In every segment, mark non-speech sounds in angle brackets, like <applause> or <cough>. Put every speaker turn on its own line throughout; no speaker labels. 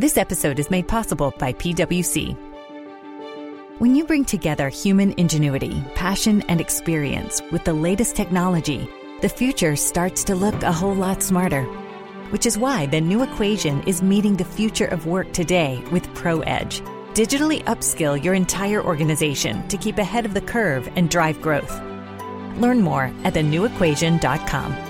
This episode is made possible by PWC. When you bring together human ingenuity, passion, and experience with the latest technology, the future starts to look a whole lot smarter. Which is why the new equation is meeting the future of work today with ProEdge. Digitally upskill your entire organization to keep ahead of the curve and drive growth. Learn more at thenewequation.com.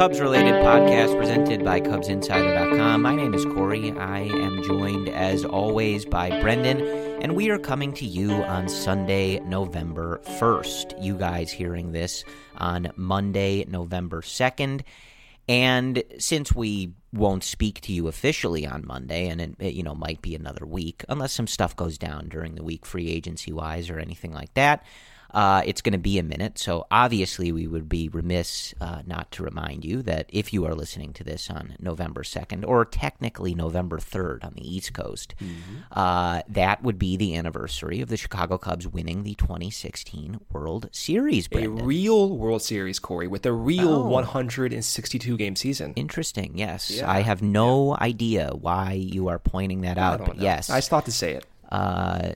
Cubs related podcast presented by CubsInsider.com. My name is Corey. I am joined, as always, by Brendan, and we are coming to you on Sunday, November 1st. You guys hearing this on Monday, November 2nd. And since we won't speak to you officially on Monday, and it, it, you know might be another week, unless some stuff goes down during the week, free agency wise or anything like that, uh, it's going to be a minute. So obviously, we would be remiss uh, not to remind you that if you are listening to this on November second, or technically November third on the East Coast, mm-hmm. uh, that would be the anniversary of the Chicago Cubs winning the 2016 World Series. Brendan.
A real World Series, Corey, with a real oh. 162 game season.
Interesting. Yes, yeah. I have no yeah. idea why you are pointing that out, but
know.
yes,
I just thought to say it.
Uh,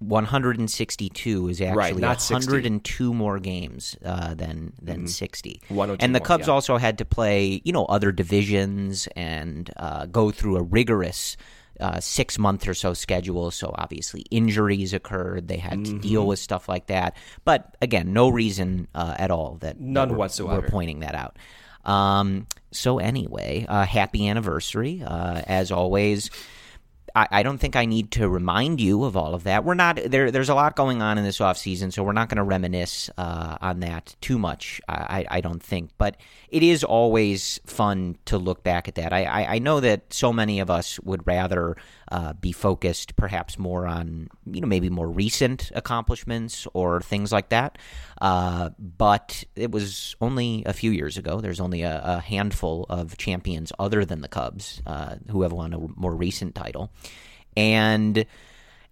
162 is actually
right,
102
60.
more games uh, than than
mm-hmm.
60.
And
the Cubs
yeah.
also had to play, you know, other divisions and uh, go through a rigorous uh, six month or so schedule. So obviously injuries occurred. They had
mm-hmm.
to deal with stuff like that. But again, no reason uh, at all that
none
we're,
whatsoever.
We're pointing that out. Um, so anyway, uh, happy anniversary uh, as always. I, I, don't think I need to remind you of all of that. We're not there. There's a lot going on in this off season, so we're not going to reminisce uh, on that too much. I, I, don't think, but it is always fun to look back at that. I, I, I know that so many of us would rather uh, be focused, perhaps more on you know maybe more recent accomplishments or things like that. Uh, but it was only a few years ago. There's only a, a handful of champions other than the Cubs uh, who have won a more recent title and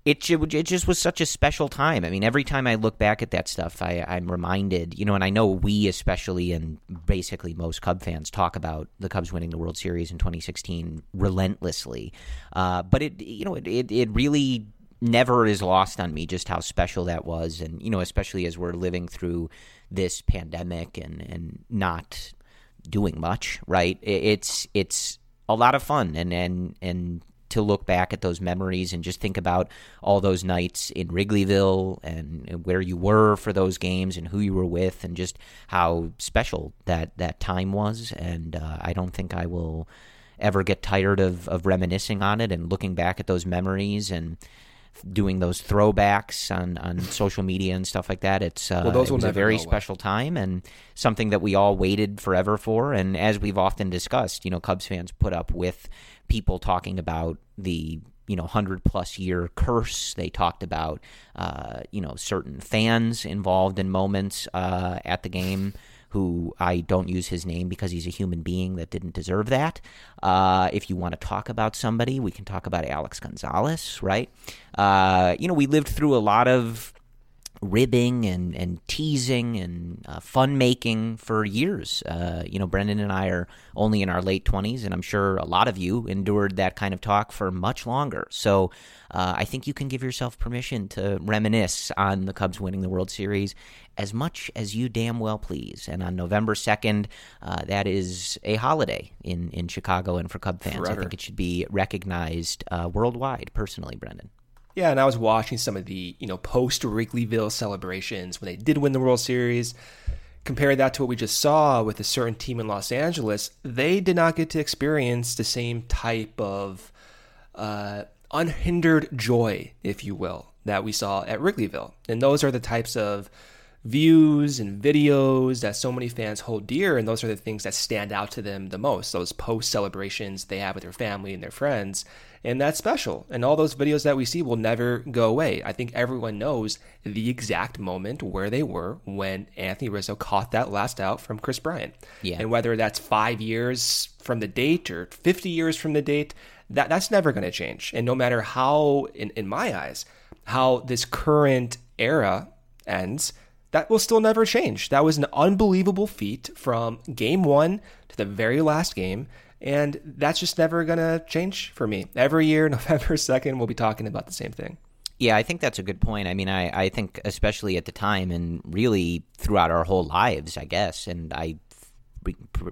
it, it just was such a special time. I mean, every time I look back at that stuff, I, I'm reminded, you know, and I know we, especially, and basically most Cub fans, talk about the Cubs winning the World Series in 2016 relentlessly. Uh, but it, you know, it, it, it really never is lost on me just how special that was, and you know, especially as we're living through this pandemic and and not doing much. Right? It's it's a lot of fun, and and and to look back at those memories and just think about all those nights in Wrigleyville and where you were for those games and who you were with and just how special that that time was. And uh, I don't think I will ever get tired of, of reminiscing on it and looking back at those memories and doing those throwbacks on, on social media and stuff like that. It's uh,
Well, those
it was a very
go away.
special time and something that we all waited forever for. And as we've often discussed, you know, Cubs fans put up with people talking about the you know hundred plus year curse. They talked about uh, you know certain fans involved in moments uh, at the game. Who I don't use his name because he's a human being that didn't deserve that. Uh, if you want to talk about somebody, we can talk about Alex Gonzalez, right? Uh, you know, we lived through a lot of ribbing and, and teasing and uh, fun making for years. Uh, you know, Brendan and I are only in our late 20s, and I'm sure a lot of you endured that kind of talk for much longer. So uh, I think you can give yourself permission to reminisce on the Cubs winning the World Series as much as you damn well please. And on November 2nd, uh, that is a holiday in, in Chicago and for Cub fans. I think it should be recognized uh, worldwide, personally, Brendan.
Yeah, and I was watching some of the, you know, post Wrigleyville celebrations when they did win the World Series. Compare that to what we just saw with a certain team in Los Angeles. They did not get to experience the same type of uh, unhindered joy, if you will, that we saw at Wrigleyville. And those are the types of views and videos that so many fans hold dear, and those are the things that stand out to them the most. Those post celebrations they have with their family and their friends, and that's special. And all those videos that we see will never go away. I think everyone knows the exact moment where they were when Anthony Rizzo caught that last out from Kris Bryant.
Yeah.
And whether that's five years from the date or 50 years from the date, that, that's never going to change. And no matter how, in, in my eyes, how this current era ends, that will still never change. That was an unbelievable feat from game one to the very last game. And that's just never going to change for me. Every year, <laughs> November 2nd, we'll be talking about the same thing.
Yeah, I think that's a good point. I mean, I, I think especially at the time and really throughout our whole lives, I guess, and I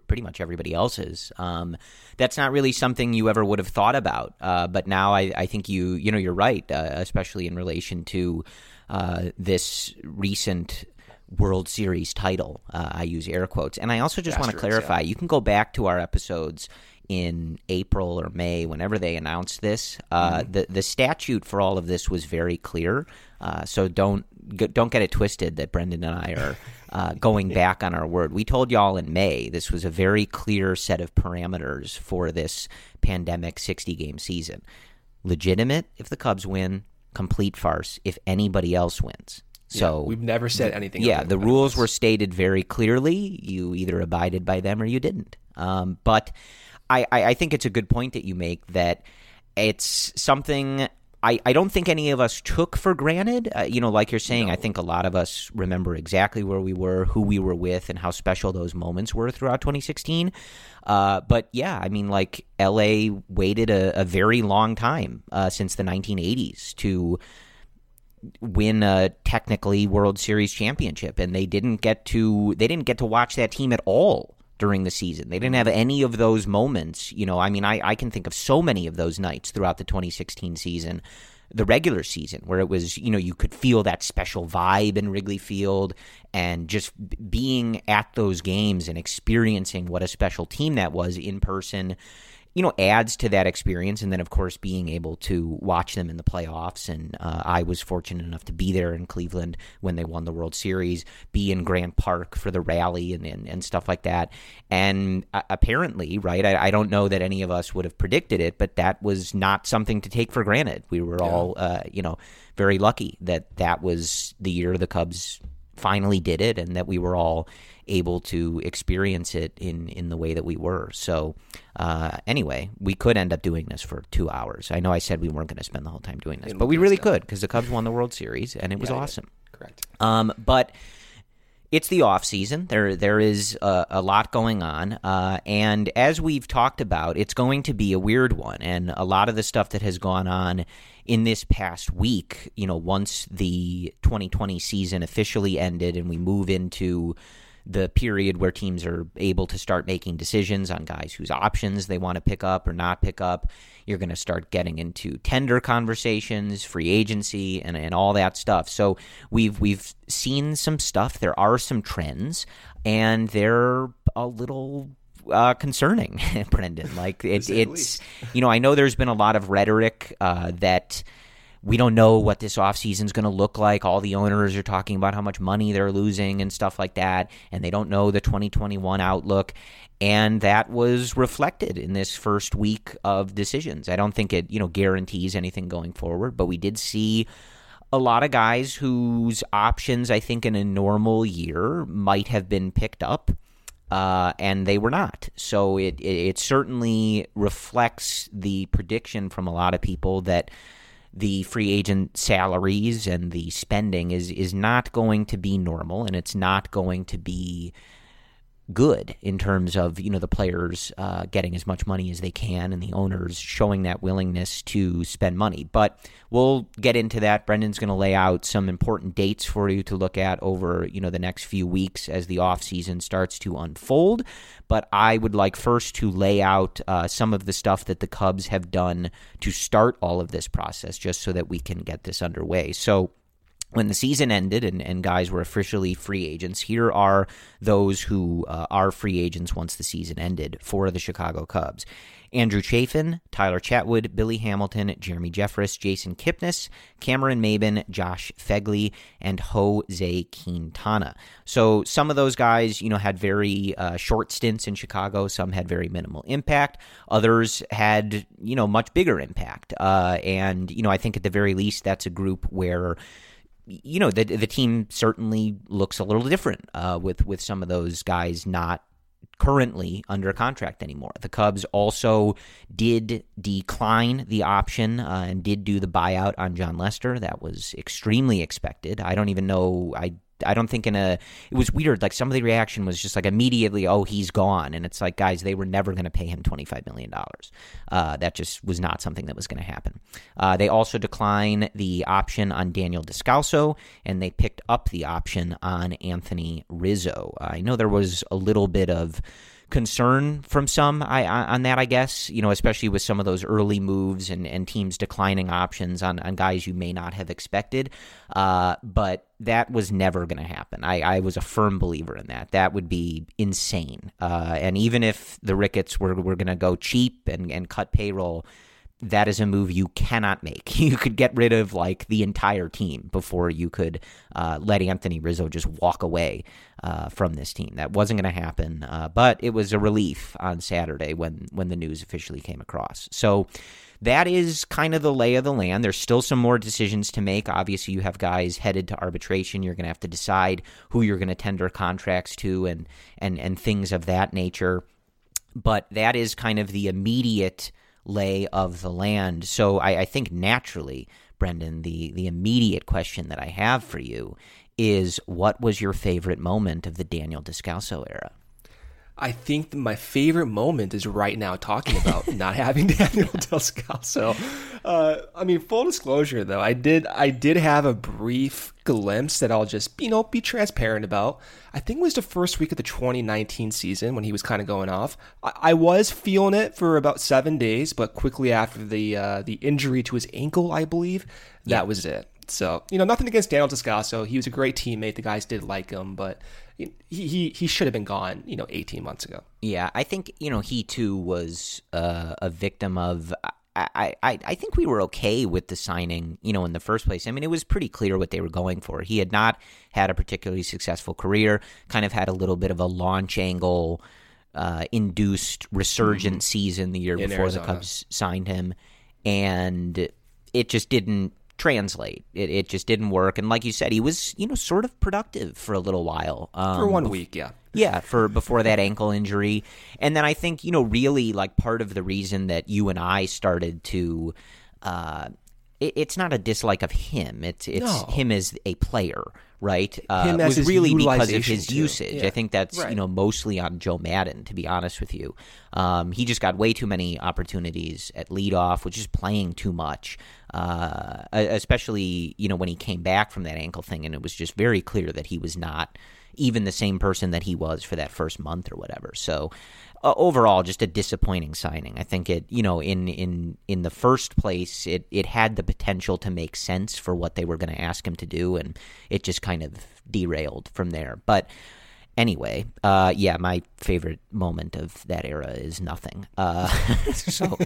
pretty much everybody else's. Um, that's not really something you ever would have thought about. Uh, but now I, I think you you know you're right, uh, especially in relation to uh, this recent World Series title. Uh, I use air quotes, and I also just want to clarify.
yeah.
You can go back to our episodes in April or May, whenever they announced this. Uh, The the statute for all of this was very clear. Uh, so don't don't get it twisted that Brendan and I are uh, going <laughs> back on our word. We told y'all in May this was a very clear set of parameters for this pandemic sixty game season. Legitimate if the Cubs win, complete farce if anybody else wins. So
We've never said anything.
yeah, the rules
this.
were stated very clearly. You either abided by them or you didn't. Um, but I, I, I think it's a good point that you make that it's something I, I don't think any of us took for granted. Uh, you know, like you're saying, I think a lot of us remember exactly where we were, who we were with, and how special those moments were throughout 2016. Uh, but yeah, I mean, like LA waited a, a very long time uh, since the 1980s to win a technically World Series championship, and they didn't get to they didn't get to watch that team at all during the season. They didn't have any of those moments. You know, I mean, I, I can think of so many of those nights throughout the 2016 season. The regular season, where it was, you know, you could feel that special vibe in Wrigley Field and just being at those games and experiencing what a special team that was in person you know, adds to that experience. And then, of course, being able to watch them in the playoffs. And uh, I was fortunate enough to be there in Cleveland when they won the World Series, be in Grant Park for the rally and, and, and stuff like that. And uh, apparently, right, I, I don't know that any of us would have predicted it, but that was not something to take for granted. We were all, uh, you know, very lucky that that was the year the Cubs finally did it and that we were all able to experience it in in the way that we were so uh, anyway we could end up doing this for two hours i know i said we weren't going to spend the whole time doing this but
we
really
could've
could because the cubs won the world series and it was
Yeah,
awesome
Correct.
um, but it's the off season. There, there is a, a lot going on, uh, and as we've talked about, it's going to be a weird one. And a lot of the stuff that has gone on in this past week, you know, once the 2020 season officially ended and we move into the period where teams are able to start making decisions on guys whose options they want to pick up or not pick up. You're going to start getting into tender conversations, free agency, and, and all that stuff. So we've we've seen some stuff. There are some trends, and they're a little uh, concerning, <laughs> Brendan. Like it, it's you know I know there's been a lot of rhetoric uh, that we don't know what this offseason is going to look like. All the owners are talking about how much money they're losing and stuff like that, and they don't know the 2021 outlook. And that was reflected in this first week of decisions. I don't think it, you know, guarantees anything going forward, but we did see a lot of guys whose options I think in a normal year might have been picked up. Uh, and they were not. So it, it, it certainly reflects the prediction from a lot of people that the free agent salaries and the spending is is not going to be normal, and it's not going to be good in terms of you know the players uh, getting as much money as they can and the owners showing that willingness to spend money. But we'll get into that. Brendan's going to lay out some important dates for you to look at over you know the next few weeks as the off season starts to unfold. But I would like first to lay out uh, some of the stuff that the Cubs have done to start all of this process, just so that we can get this underway. So when the season ended and, and guys were officially free agents, here are those who uh, are free agents once the season ended for the Chicago Cubs. Andrew Chafin, Tyler Chatwood, Billy Hamilton, Jeremy Jeffress, Jason Kipnis, Cameron Maybin, Josh Phegley, and Jose Quintana. So some of those guys, you know, had very uh, short stints in Chicago. Some had very minimal impact. Others had, you know, much bigger impact. Uh, and, you know, I think at the very least, that's a group where you know the the team certainly looks a little different uh, with with some of those guys not currently under contract anymore. The Cubs also did decline the option uh, and did do the buyout on Jon Lester. That was extremely expected. I don't even know. I I don't think in a it was weird. Like some of the reaction was just like immediately, oh, he's gone, and it's like, guys, they were never going to pay him twenty five million dollars. Uh, that just was not something that was going to happen. Uh, they also decline the option on Daniel Descalso, and they picked up the option on Anthony Rizzo. I know there was a little bit of concern from some I, on that, I guess, you know, especially with some of those early moves and, and teams declining options on, on guys you may not have expected. Uh, but that was never going to happen. I, I was a firm believer in that. That would be insane. Uh, and even if the Ricketts were, were going to go cheap and, and cut payroll, that is a move you cannot make. <laughs> You could get rid of like the entire team before you could uh, let Anthony Rizzo just walk away uh, from this team. That wasn't going to happen, uh, but it was a relief on Saturday when when the news officially came across. So that is kind of the lay of the land. There's still some more decisions to make. Obviously, you have guys headed to arbitration. You're going to have to decide who you're going to tender contracts to and and and things of that nature. But that is kind of the immediate lay of the land. So I, I think naturally, Brendan, the the immediate question that I have for you is, what was your favorite moment of the Daniel Descalso era?
I think my favorite moment is right now talking about <laughs> not having Daniel <laughs> Descalso. Uh, I mean, full disclosure though, I did I did have a brief glimpse that I'll just you know be transparent about. I think it was the first week of the 2019 season when he was kind of going off. I, I was feeling it for about seven days, but quickly after the uh, the injury to his ankle, I believe that yeah. was it. So you know, nothing against Daniel Descalso. He was a great teammate. The guys did like him, but he he, he should have been gone. You know, 18 months ago.
Yeah, I think you know he too was uh, a victim of. I, I, I think we were okay with the signing, you know, in the first place. I mean, it was pretty clear what they were going for. He had not had a particularly successful career, kind of had a little bit of a launch angle uh, induced resurgent mm-hmm. season the year in before Arizona. the Cubs signed him. And it just didn't translate. It, it just didn't work. And like you said, he was you know sort of productive for a little while
um, for one week. Yeah,
yeah, for before that ankle injury. And then I think you know really like part of the reason that you and I started to. Uh, it, it's not a dislike of him. It's it's no. him as a player, right?
Uh, was really because
of his
too.
usage.
Yeah.
I think that's right. you know mostly on Joe Maddon, To be honest with you, um, he just got way too many opportunities at leadoff, which is playing too much. Uh, especially you know when he came back from that ankle thing, and it was just very clear that he was not even the same person that he was for that first month or whatever. So uh, overall, just a disappointing signing. I think it, you know, in in in the first place, it it had the potential to make sense for what they were going to ask him to do, and it just kind of derailed from there. But anyway, uh, yeah, my favorite moment of that era is nothing. Uh, <laughs> so,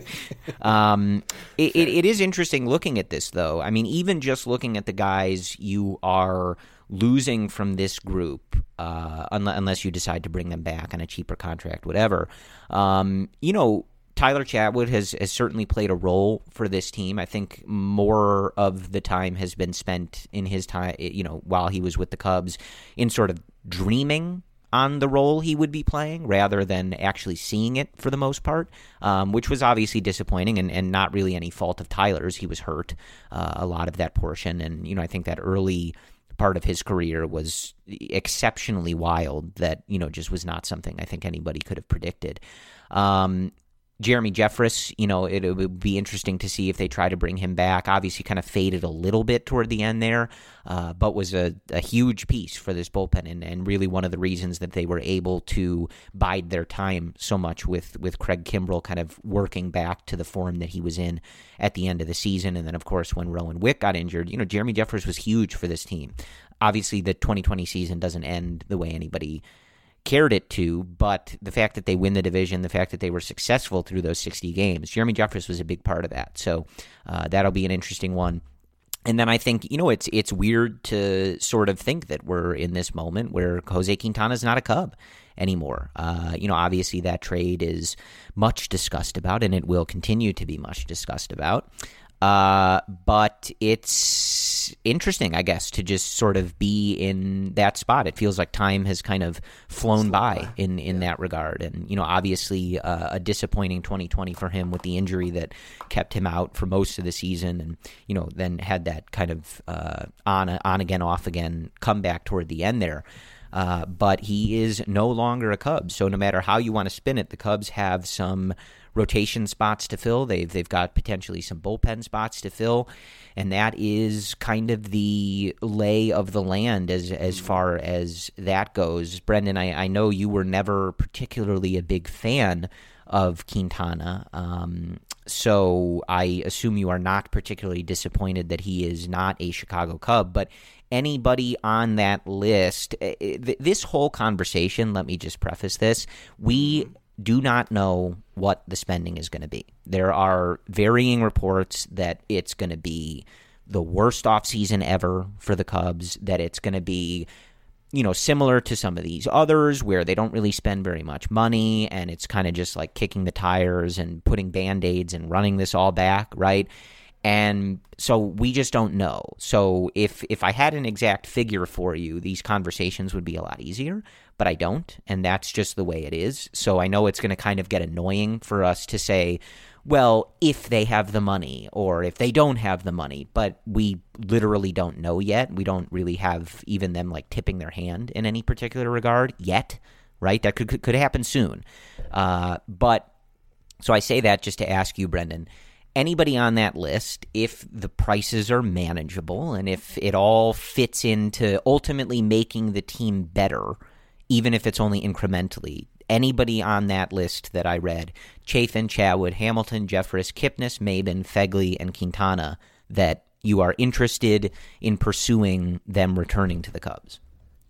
um, it, it, it is interesting looking at this, though. I mean, even just looking at the guys you are losing from this group, uh, unless you decide to bring them back on a cheaper contract, whatever. Um, you know, Tyler Chatwood has, has certainly played a role for this team. I think more of the time has been spent in his time, you know, while he was with the Cubs in sort of dreaming on the role he would be playing rather than actually seeing it for the most part, um, which was obviously disappointing and, and not really any fault of Tyler's. He was hurt uh, a lot of that portion. And, you know, I think that early part of his career was exceptionally wild that, you know, just was not something I think anybody could have predicted. Um, Jeremy Jeffress, you know, it, it, would be interesting to see if they try to bring him back. Obviously, kind of faded a little bit toward the end there, uh, but was a, a, huge piece for this bullpen and, and, really one of the reasons that they were able to bide their time so much with, with Craig Kimbrel kind of working back to the form that he was in at the end of the season. And then, of course, when Rowan Wick got injured, you know, Jeremy Jeffress was huge for this team. Obviously, the 2020 season doesn't end the way anybody cared it to, but the fact that they win the division, the fact that they were successful through those 60 games, Jeremy Jeffress was a big part of that. So uh, that'll be an interesting one. And then I think you know it's it's weird to sort of think that we're in this moment where Jose Quintana is not a Cub anymore. Uh, you know, obviously that trade is much discussed about, and it will continue to be much discussed about. Uh, but it's interesting, I guess, to just sort of be in that spot. It feels like time has kind of flown by, by, in, in yeah. that regard. And, you know, obviously uh, a disappointing 2020 for him with the injury that kept him out for most of the season and, you know, then had that kind of uh, on, on again, off again comeback toward the end there. Uh, but he is no longer a Cub. So no matter how you want to spin it, the Cubs have some rotation spots to fill. They've they've got potentially some bullpen spots to fill, and that is kind of the lay of the land as as far as that goes. Brendan, I, I know you were never particularly a big fan of Quintana. Um, so I assume you are not particularly disappointed that he is not a Chicago Cub, but anybody on that list, eh, eh, this whole conversation, let me just preface this. We do not know what the spending is going to be. There are varying reports that it's going to be the worst offseason ever for the Cubs, that it's going to be you know, similar to some of these others where they don't really spend very much money and it's kind of just like kicking the tires and putting band aids and running this all back, right? And so we just don't know. So if if I had an exact figure for you, these conversations would be a lot easier but I don't. And that's just the way it is. So I know it's going to kind of get annoying for us to say, well, if they have the money or if they don't have the money, but we literally don't know yet. We don't really have even them like tipping their hand in any particular regard yet, right? That could could, happen soon. Uh, but so I say that just to ask you, Brendan, anybody on that list, if the prices are manageable and if it all fits into ultimately making the team better, even if it's only incrementally. Anybody on that list that I read, Chafin, Chatwood, Hamilton, Jeffress, Kipnis, Maybin, Phegley, and Quintana, that you are interested in pursuing them returning to the Cubs?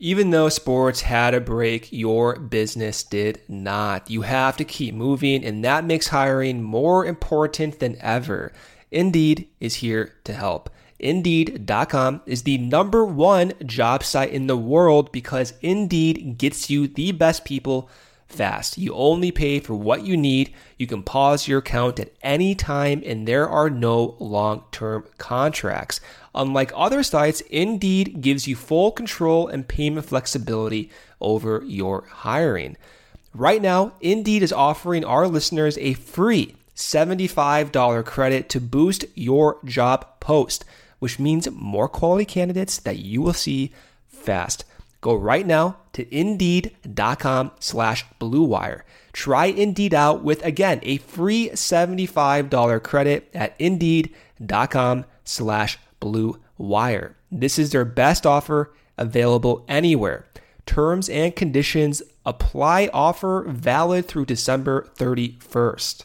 Even though sports had a break, your business did not. You have to keep moving, and that makes hiring more important than ever. Indeed is here to help. Indeed.com is the number one job site in the world because Indeed gets you the best people fast. You only pay for what you need. You can pause your account at any time, and there are no long term contracts. Unlike other sites, Indeed gives you full control and payment flexibility over your hiring. Right now, Indeed is offering our listeners a free $75 credit to boost your job post which means more quality candidates that you will see fast. Go right now to indeed.com slash bluewire. Try Indeed out with, again, a free $75 credit at indeed.com slash bluewire. This is their best offer available anywhere. Terms and conditions apply offer valid through December 31st.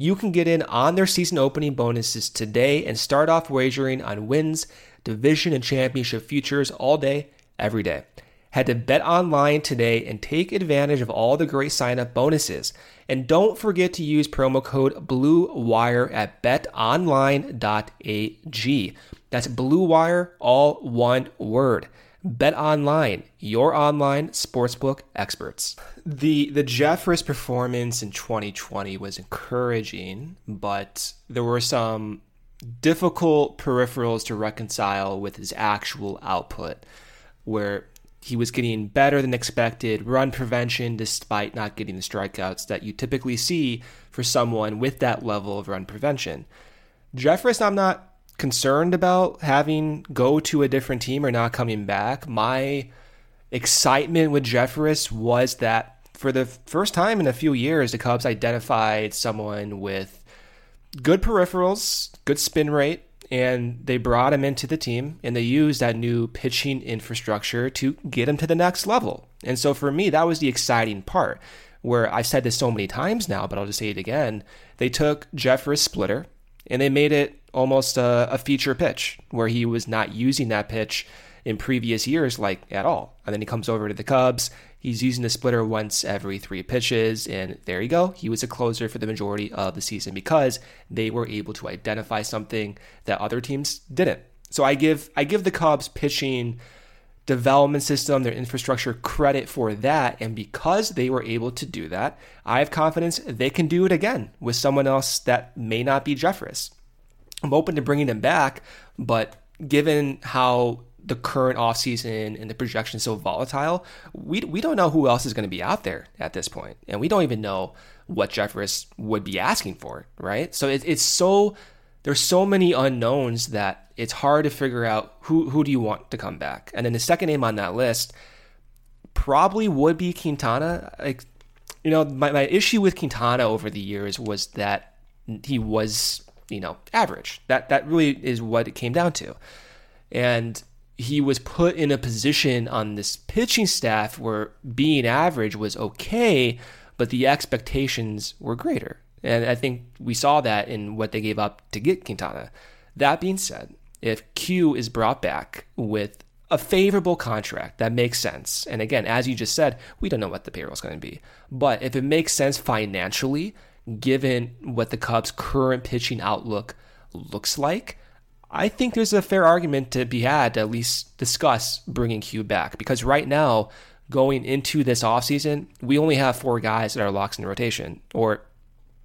You can get in on their season opening bonuses today and start off wagering on wins division and championship futures all day, every day. Head to Bet Online today and take advantage of all the great sign up bonuses. And don't forget to use promo code BLUEWIRE at betonline.ag. That's Blue Wire, all one word. Bet Online, your online sportsbook experts. The the Jeffress performance in 2020 was encouraging, but there were some difficult peripherals to reconcile with his actual output, where he was getting better than expected run prevention despite not getting the strikeouts that you typically see for someone with that level of run prevention. Jeffress, I'm not concerned about having go to a different team or not coming back. My excitement with Jeffress was that for the first time in a few years, the Cubs identified someone with good peripherals, good spin rate, and they brought him into the team and they used that new pitching infrastructure to get him to the next level. And so for me, that was the exciting part where I've said this so many times now, but I'll just say it again. They took Jeffress Splitter and they made it almost a, a feature pitch where he was not using that pitch in previous years like at all. And then he comes over to the Cubs He's using the splitter once every three pitches, and there you go. He was a closer for the majority of the season because they were able to identify something that other teams didn't. So I give I give the Cubs pitching development system, their infrastructure credit for that. And because they were able to do that, I have confidence they can do it again with someone else that may not be Jeffress. I'm open to bringing him back, but given how the current offseason and the projection so volatile, we, we don't know who else is going to be out there at this point. And we don't even know what Jeffress would be asking for, right? So it, it's so, there's so many unknowns that it's hard to figure out who, who do you want to come back. And then the second name on that list probably would be Quintana. Like, you know, my, my issue with Quintana over the years was that he was, you know, average. That, that really is what it came down to. And he was put in a position on this pitching staff where being average was okay, but the expectations were greater. And I think we saw that in what they gave up to get Quintana. That being said, if Q is brought back with a favorable contract that makes sense, and again, as you just said, we don't know what the payroll is going to be, but if it makes sense financially, given what the Cubs' current pitching outlook looks like, I think there's a fair argument to be had to at least discuss bringing Q back because right now, going into this offseason, we only have four guys that are locks in the rotation or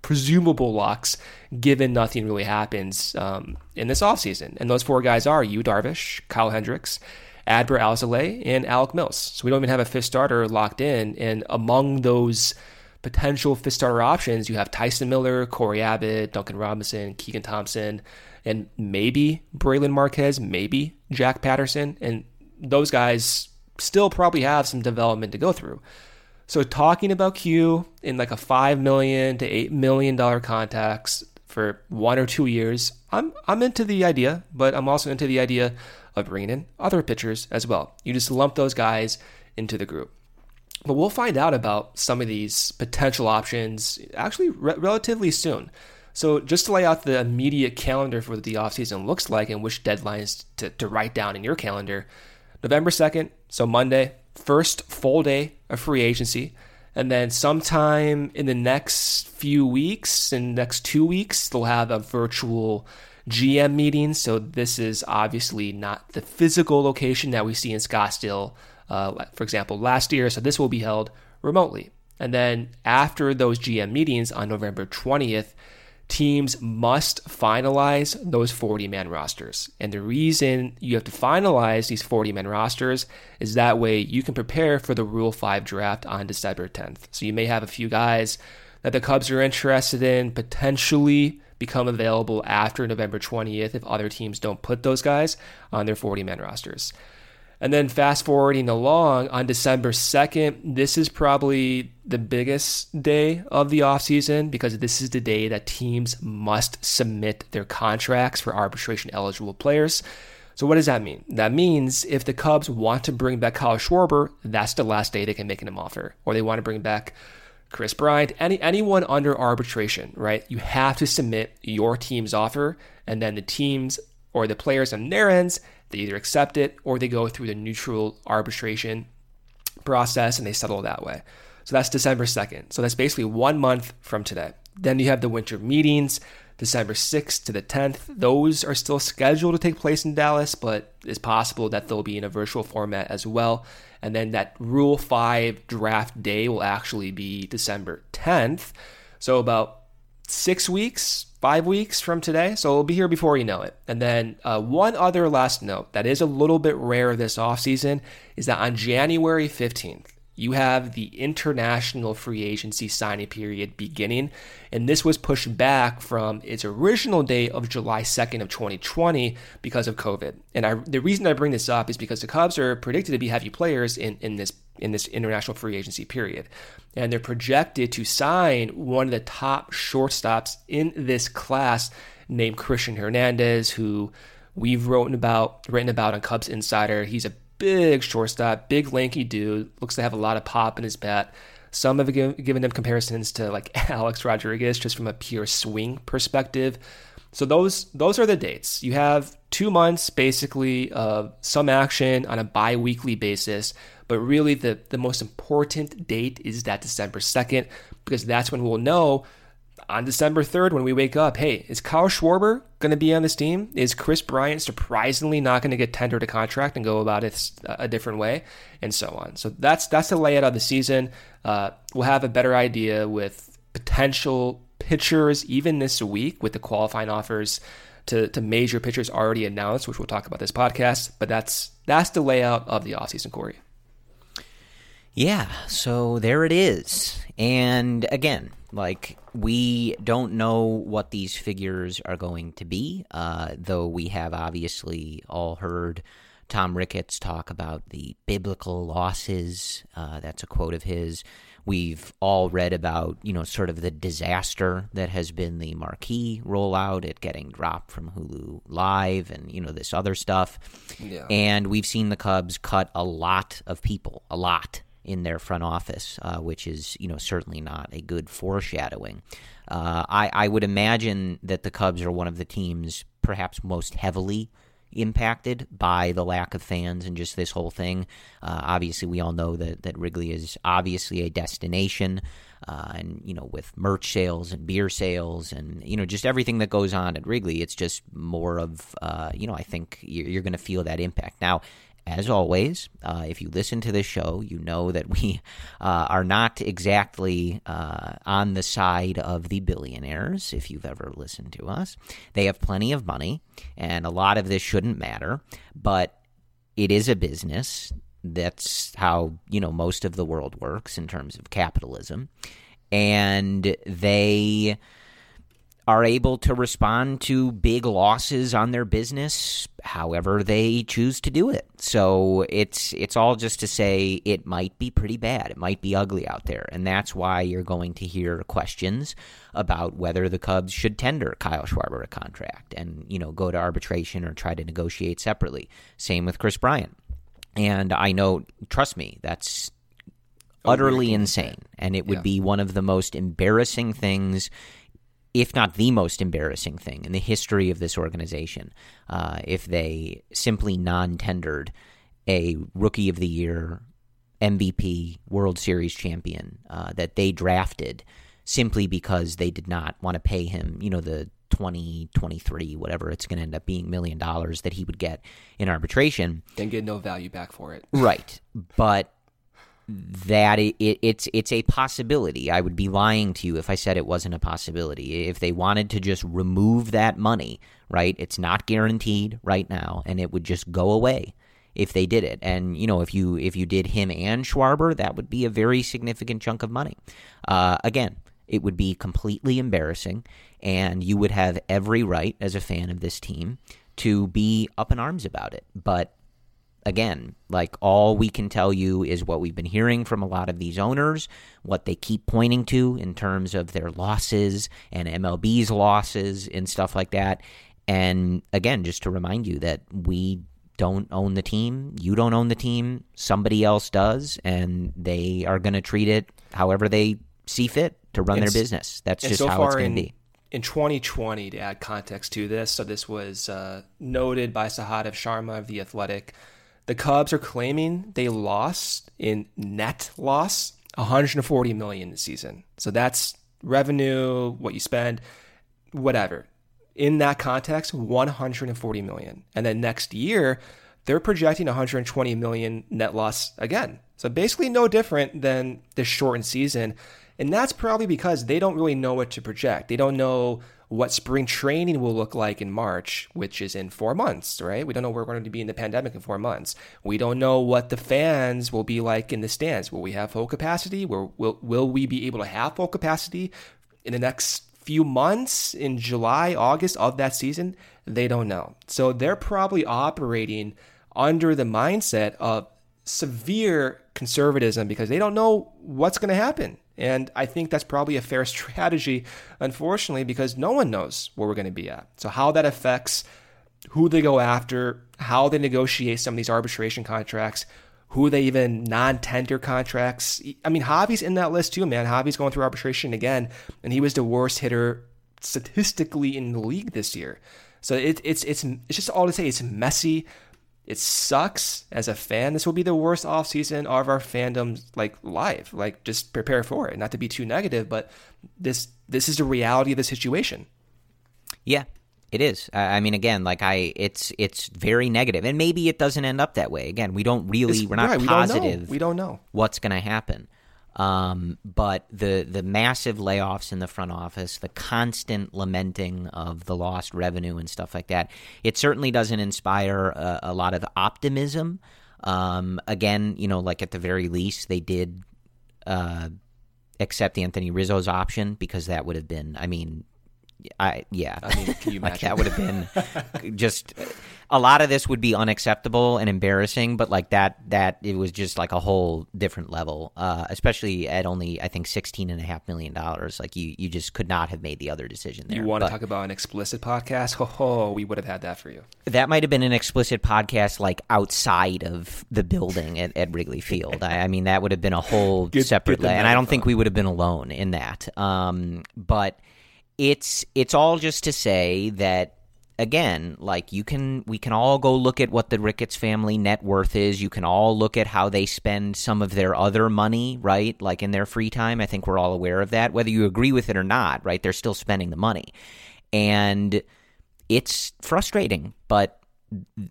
presumable locks given nothing really happens um, in this offseason. And those four guys are Yu Darvish, Kyle Hendricks, Adbert Alzolay, and Alec Mills. So we don't even have a fifth starter locked in. And among those potential fifth starter options, you have Tyson Miller, Cory Abbott, Duncan Robinson, Keegan Thompson, and maybe Brailyn Marquez, maybe Jack Patterson, and those guys still probably have some development to go through. So talking about Q in like a five million to eight million dollar contacts for one or two years, I'm I'm into the idea, but I'm also into the idea of bringing in other pitchers as well. You just lump those guys into the group. But we'll find out about some of these potential options actually re- relatively soon. So just to lay out the immediate calendar for what the offseason looks like and which deadlines to, to write down in your calendar, November 2nd, so Monday, first full day of free agency. And then sometime in the next few weeks, in the next two weeks, they'll have a virtual GM meeting. So this is obviously not the physical location that we see in Scottsdale, uh, for example, last year. So this will be held remotely. And then after those GM meetings on November 20th, teams must finalize those 40 man rosters. And the reason you have to finalize these 40 man rosters is that way you can prepare for the Rule 5 draft on December 10th. So you may have a few guys that the Cubs are interested in potentially become available after November 20th if other teams don't put those guys on their 40 man rosters. And then fast forwarding along on December 2nd, this is probably the biggest day of the offseason because this is the day that teams must submit their contracts for arbitration eligible players. So, what does that mean? That means if the Cubs want to bring back Kyle Schwarber, that's the last day they can make an offer. Or they want to bring back Kris Bryant, any anyone under arbitration, right? You have to submit your team's offer, and then the teams or the players on their ends they either accept it or they go through the neutral arbitration process and they settle that way. So that's December 2nd. So that's basically one month from today. Then you have the winter meetings, December 6th to the 10th. Those are still scheduled to take place in Dallas, but it's possible that they'll be in a virtual format as well. And then that Rule 5 draft day will actually be December 10th. So about six weeks, five weeks from today. So it'll be here before you know it. And then uh, one other last note that is a little bit rare this offseason is that on January 15th, you have the international free agency signing period beginning, and this was pushed back from its original date of July 2nd of 2020 because of COVID. And I, the reason I bring this up is because the Cubs are predicted to be heavy players in, in this in this international free agency period. And they're projected to sign one of the top shortstops in this class named Cristian Hernandez, who we've written about written about on Cubs Insider. He's a big shortstop, big lanky dude, looks to have a lot of pop in his bat. Some have given him comparisons to like <laughs> Alex Rodriguez just from a pure swing perspective. So those those are the dates. You have two months basically of some action on a bi-weekly basis, but really the, the most important date is that December 2nd, because that's when we'll know on December 3rd, when we wake up, hey, is Kyle Schwarber going to be on this team? Is Kris Bryant surprisingly not going to get tendered a contract and go about it a different way, and so on? So that's that's the layout of the season. Uh, we'll have a better idea with potential pitchers even this week with the qualifying offers to, to major pitchers already announced, which we'll talk about this podcast. But that's that's the layout of the offseason, Corey.
Yeah, so there it is. And again, like we don't know what these figures are going to be, uh, though we have obviously all heard Tom Ricketts talk about the biblical losses. Uh, that's a quote of his. We've all read about, you know, sort of the disaster that has been the marquee rollout, it getting dropped from Hulu Live and, you know, this other stuff. Yeah. And we've seen the Cubs cut a lot of people, a lot in their front office, uh, which is you know certainly not a good foreshadowing. Uh, I, I would imagine that the Cubs are one of the teams perhaps most heavily impacted by the lack of fans and just this whole thing. Uh, obviously, we all know that, that Wrigley is obviously a destination, uh, and you know, with merch sales and beer sales and you know, just everything that goes on at Wrigley, it's just more of uh, you know, I think you're, you're going to feel that impact now as always, uh, if you listen to this show, you know that we <laughs> uh, are not exactly uh, on the side of the billionaires, if you've ever listened to us. They have plenty of money, and a lot of this shouldn't matter, but it is a business. That's how, you know, most of the world works in terms of capitalism. And they are able to respond to big losses on their business however they choose to do it. So it's it's all just to say it might be pretty bad. It might be ugly out there. And that's why you're going to hear questions about whether the Cubs should tender Kyle Schwarber a contract and, you know, go to arbitration or try to negotiate separately. Same with Kris Bryant. And I know trust me, that's utterly insane and it would yeah. be one of the most embarrassing things if not the most embarrassing thing in the history of this organization, uh, if they simply non tendered a rookie of the year, MVP, World Series champion uh, that they drafted simply because they did not want to pay him, you know, the 20, 23, whatever it's going to end up being, million dollars that he would get in arbitration.
And get no value back for it.
Right. But that it, it, it's it's a possibility. I would be lying to you if I said it wasn't a possibility. If they wanted to just remove that money, right? It's not guaranteed right now, and it would just go away if they did it. And you know, if you if you did him and Schwarber, that would be a very significant chunk of money. Uh, again, It would be completely embarrassing, and you would have every right as a fan of this team to be up in arms about it. But again, like all we can tell you is what we've been hearing from a lot of these owners, what they keep pointing to in terms of their losses and MLB's losses and stuff like that. And again, just to remind you that we don't own the team, you don't own the team, somebody else does, and they are going to treat it however they see fit to run
And
their business. That's just
so
how it's going to be.
in 2020, to add context to this, so this was uh, noted by Sahadev Sharma of The Athletic. The Cubs are claiming they lost in net loss 140 million this season. So that's revenue, what you spend, whatever. In that context, 140 million. And then next year, they're projecting 120 million net loss again. So basically no different than the shortened season. And that's probably because they don't really know what to project. They don't know what spring training will look like in March, which is in four months, right? We don't know where we're going to be in the pandemic in four months. We don't know what the fans will be like in the stands. Will we have full capacity? Will, will, will we be able to have full capacity in the next few months in July, August of that season? They don't know. So they're probably operating under the mindset of severe conservatism because they don't know what's going to happen. And I think that's probably a fair <laughs> strategy, unfortunately, because no one knows where we're going to be at. So, how that affects who they go after, how they negotiate some of these arbitration contracts, who they even non tender contracts. I mean, Javi's in that list too, man. Javi's going through arbitration again, and he was the worst hitter statistically in the league this year. So it, it's it's it's just all to say it's messy. It sucks as a fan. This will be the worst offseason of our fandom's like life. Like just prepare for it. Not to be too negative, but this this is the reality of the situation.
Yeah, it is. I I mean, again, like I, it's it's very negative, and maybe it doesn't end up that way. Again, we don't really,
It's-
we're not
right, we don't know.
positive.
We don't know.
what's going to happen. Um, but the the massive layoffs in the front office, the constant lamenting of the lost revenue and stuff like that, it certainly doesn't inspire a, a lot of optimism. Um, again, you know, like at the very least, they did uh, accept Anthony Rizzo's option because that would have been, I mean, I yeah,
I mean, can you <laughs>
like that would have been <laughs> just a lot of this would be unacceptable and embarrassing, but like that that it was just like a whole different level, uh, especially at only I think sixteen and a half million dollars. Like you you just could not have made the other decision there.
You want to talk about an explicit podcast? Ho ho, we would have had that for you.
that might have been an explicit podcast like outside of the building at, at Wrigley Field. I, I mean that would have been a whole <laughs>
Get-
separate
get
and I don't think we would have been alone in that. Um, but it's it's all just to say that again, like you can we can all go look at what the Ricketts family net worth is. You can all look at how they spend some of their other money, right? Like in their free time. I think we're all aware of that. Whether you agree with it or not, right? They're still spending the money. And it's frustrating, but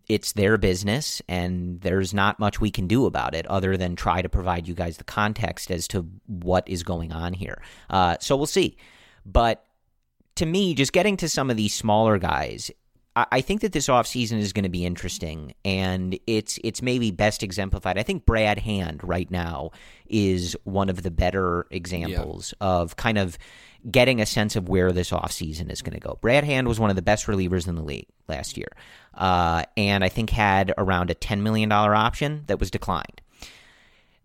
it's their business and there's not much we can do about it other than try to provide you guys the context as to what is going on here. Uh, so we'll see. But to me, just getting to some of these smaller guys, I, I think that this offseason is going to be interesting and it's it's maybe best exemplified. I think Brad Hand right now is one of the better examples of kind of getting a sense of where this offseason is going to go. Brad Hand was one of the best relievers in the league last year. Uh, and I think had around a $10 million option that was declined.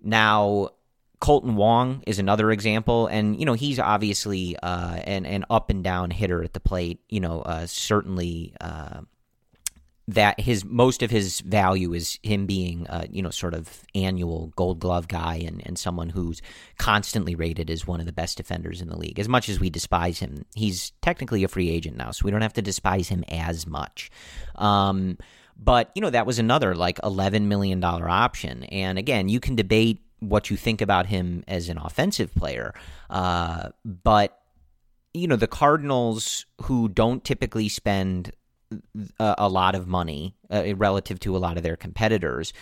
Now, Kolten Wong is another example, and you know he's obviously uh, an an up and down hitter at the plate. You know, uh, certainly uh, that his most of his value is him being uh, you know sort of annual Gold Glove guy and and someone who's constantly rated as one of the best defenders in the league. As much as we despise him, he's technically a free agent now, so we don't have to despise him as much. Um, but you know that was another like eleven million dollar option, and again, you can debate what you think about him as an offensive player, uh, but you know the Cardinals, who don't typically spend a, a lot of money uh, relative to a lot of their competitors,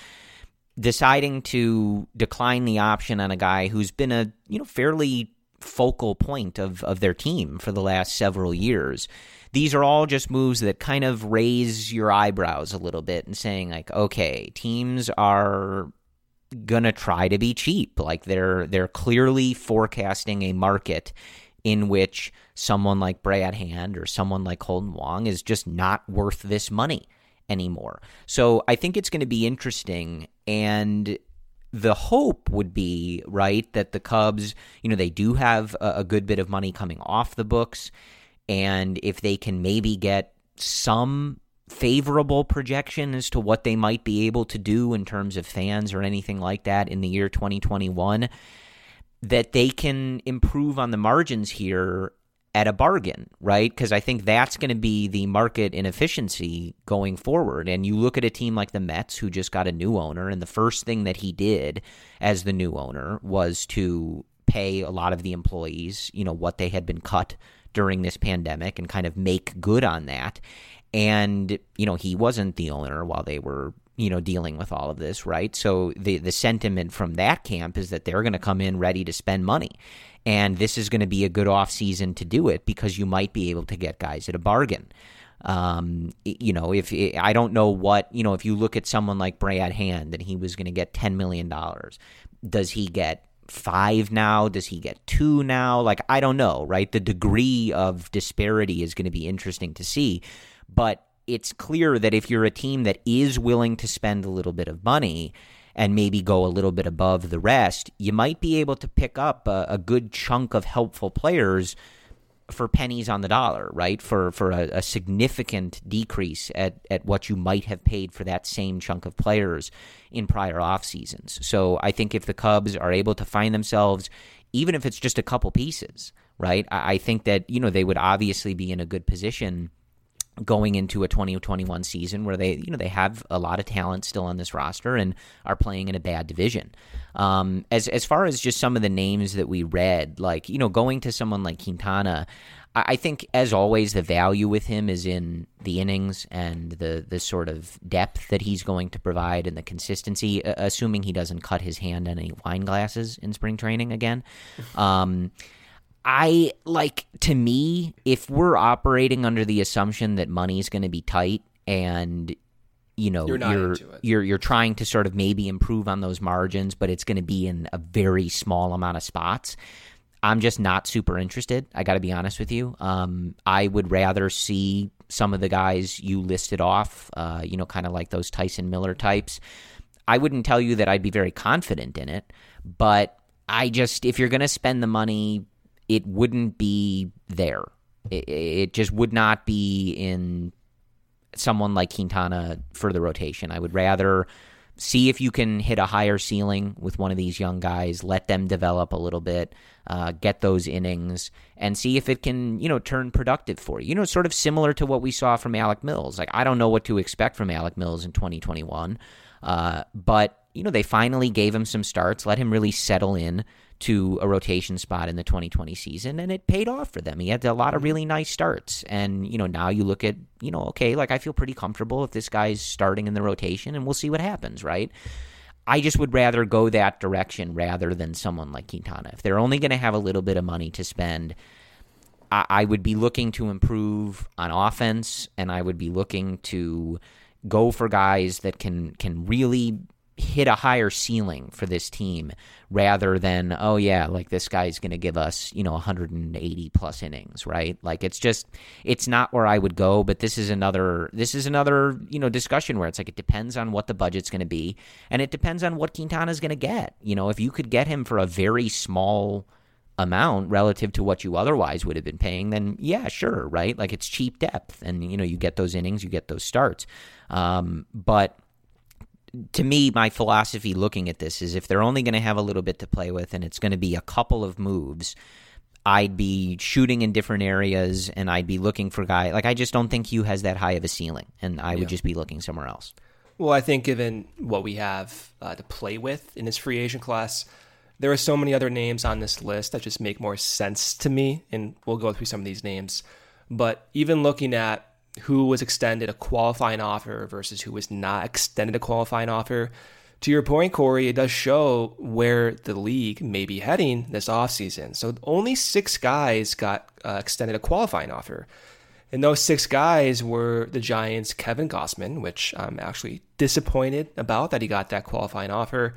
deciding to decline the option on a guy who's been a you know fairly focal point of, of their team for the last several years. These are all just moves that kind of raise your eyebrows a little bit and saying like, okay, teams are gonna try to be cheap. Like they're they're clearly forecasting a market in which someone like Brad Hand or someone like Kolten Wong is just not worth this money anymore. So I think it's going to be interesting. And the hope would be, right, that the Cubs, you know, they do have a, a good bit of money coming off the books. And if they can maybe get some favorable projection as to what they might be able to do in terms of fans or anything like that in the year 2021 that they can improve on the margins here at a bargain, right? Because I think that's going to be the market inefficiency going forward. And you look at a team like the Mets, who just got a new owner, and the first thing that he did as the new owner was to pay a lot of the employees, you know, what they had been cut during this pandemic and kind of make good on that. And, you know, he wasn't the owner while they were you know dealing with all of this right so the the sentiment from that camp is that they're going to come in ready to spend money and this is going to be a good off season to do it because you might be able to get guys at a bargain um, you know if i don't know what you know if you look at someone like brad hand and he was going to get 10 million dollars does he get five now? Does he get two now? Like, I don't know, right? The degree of disparity is going to be interesting to see. But it's clear that if you're a team that is willing to spend a little bit of money and maybe go a little bit above the rest, you might be able to pick up a, a good chunk of helpful players for pennies on the dollar, right? For for a, a, significant decrease at, at what you might have paid for that same chunk of players in prior off seasons. So I think if the Cubs are able to find themselves, even if it's just a couple pieces, right? I, I think that you know they would obviously be in a good position going into a 2021 season where they you know they have a lot of talent still on this roster and are playing in a bad division. Um, as as far as just some of the names that we read, like you know going to someone like Quintana, I, I think as always the value with him is in the innings and the the sort of depth that he's going to provide and the consistency, assuming he doesn't cut his hand on any wine glasses in spring training again. Um, I like to me, if we're operating under the assumption that money is going to be tight and you know
you're
you're, you're you're trying to sort of maybe improve on those margins, but it's going to be in a very small amount of spots. I'm just not super interested. I got to be honest with you. Um, I would rather see some of the guys you listed off, uh, you know, kind of like those Tyson Miller types. I wouldn't tell you that I'd be very confident in it, but I just, if you're going to spend the money, it wouldn't be there. It, it, just would not be in someone like Quintana for the rotation. I would rather see if you can hit a higher ceiling with one of these young guys, let them develop a little bit, uh, get those innings, and see if it can, you know, turn productive for you. You know, sort of similar to what we saw from Alec Mills. Like, I don't know what to expect from Alec Mills in 2021, uh, but, you know, they finally gave him some starts, let him really settle in to a rotation spot in the 2020 season and it paid off for them. He had a lot of mm-hmm. really nice starts and you know now you look at, you know, okay, like I feel pretty comfortable if this guy's starting in the rotation and we'll see what happens, right? I just would rather go that direction rather than someone like Quintana. If they're only going to have a little bit of money to spend, I, I would be looking to improve on offense and I would be looking to go for guys that can can really hit a higher ceiling for this team rather than oh yeah like this guy's going to give us you know 180 plus innings right? Like it's just it's not where I would go but this is another this is another you know discussion where it's like it depends on what the budget's going to be and it depends on what Quintana's going to get. You know if you could get him for a very small amount relative to what you otherwise would have been paying then yeah sure right? Like it's cheap depth and you know you get those innings you get those starts. Um, but to me, my philosophy looking at this is if they're only going to have a little bit to play with and it's going to be a couple of moves, I'd be shooting in different areas and I'd be looking for guy like I just don't think Q has that high of a ceiling, and I would yeah. just be looking somewhere else.
Well, I think given what we have uh, to play with in this free agent class, there are so many other names on this list that just make more sense to me, and we'll go through some of these names. But even looking at who was extended a qualifying offer versus who was not extended a qualifying offer. To your point, Corey, it does show where the league may be heading this offseason. So only six guys got uh, extended a qualifying offer. And those six guys were the Giants' Kevin Gausman, which I'm actually disappointed about that he got that qualifying offer.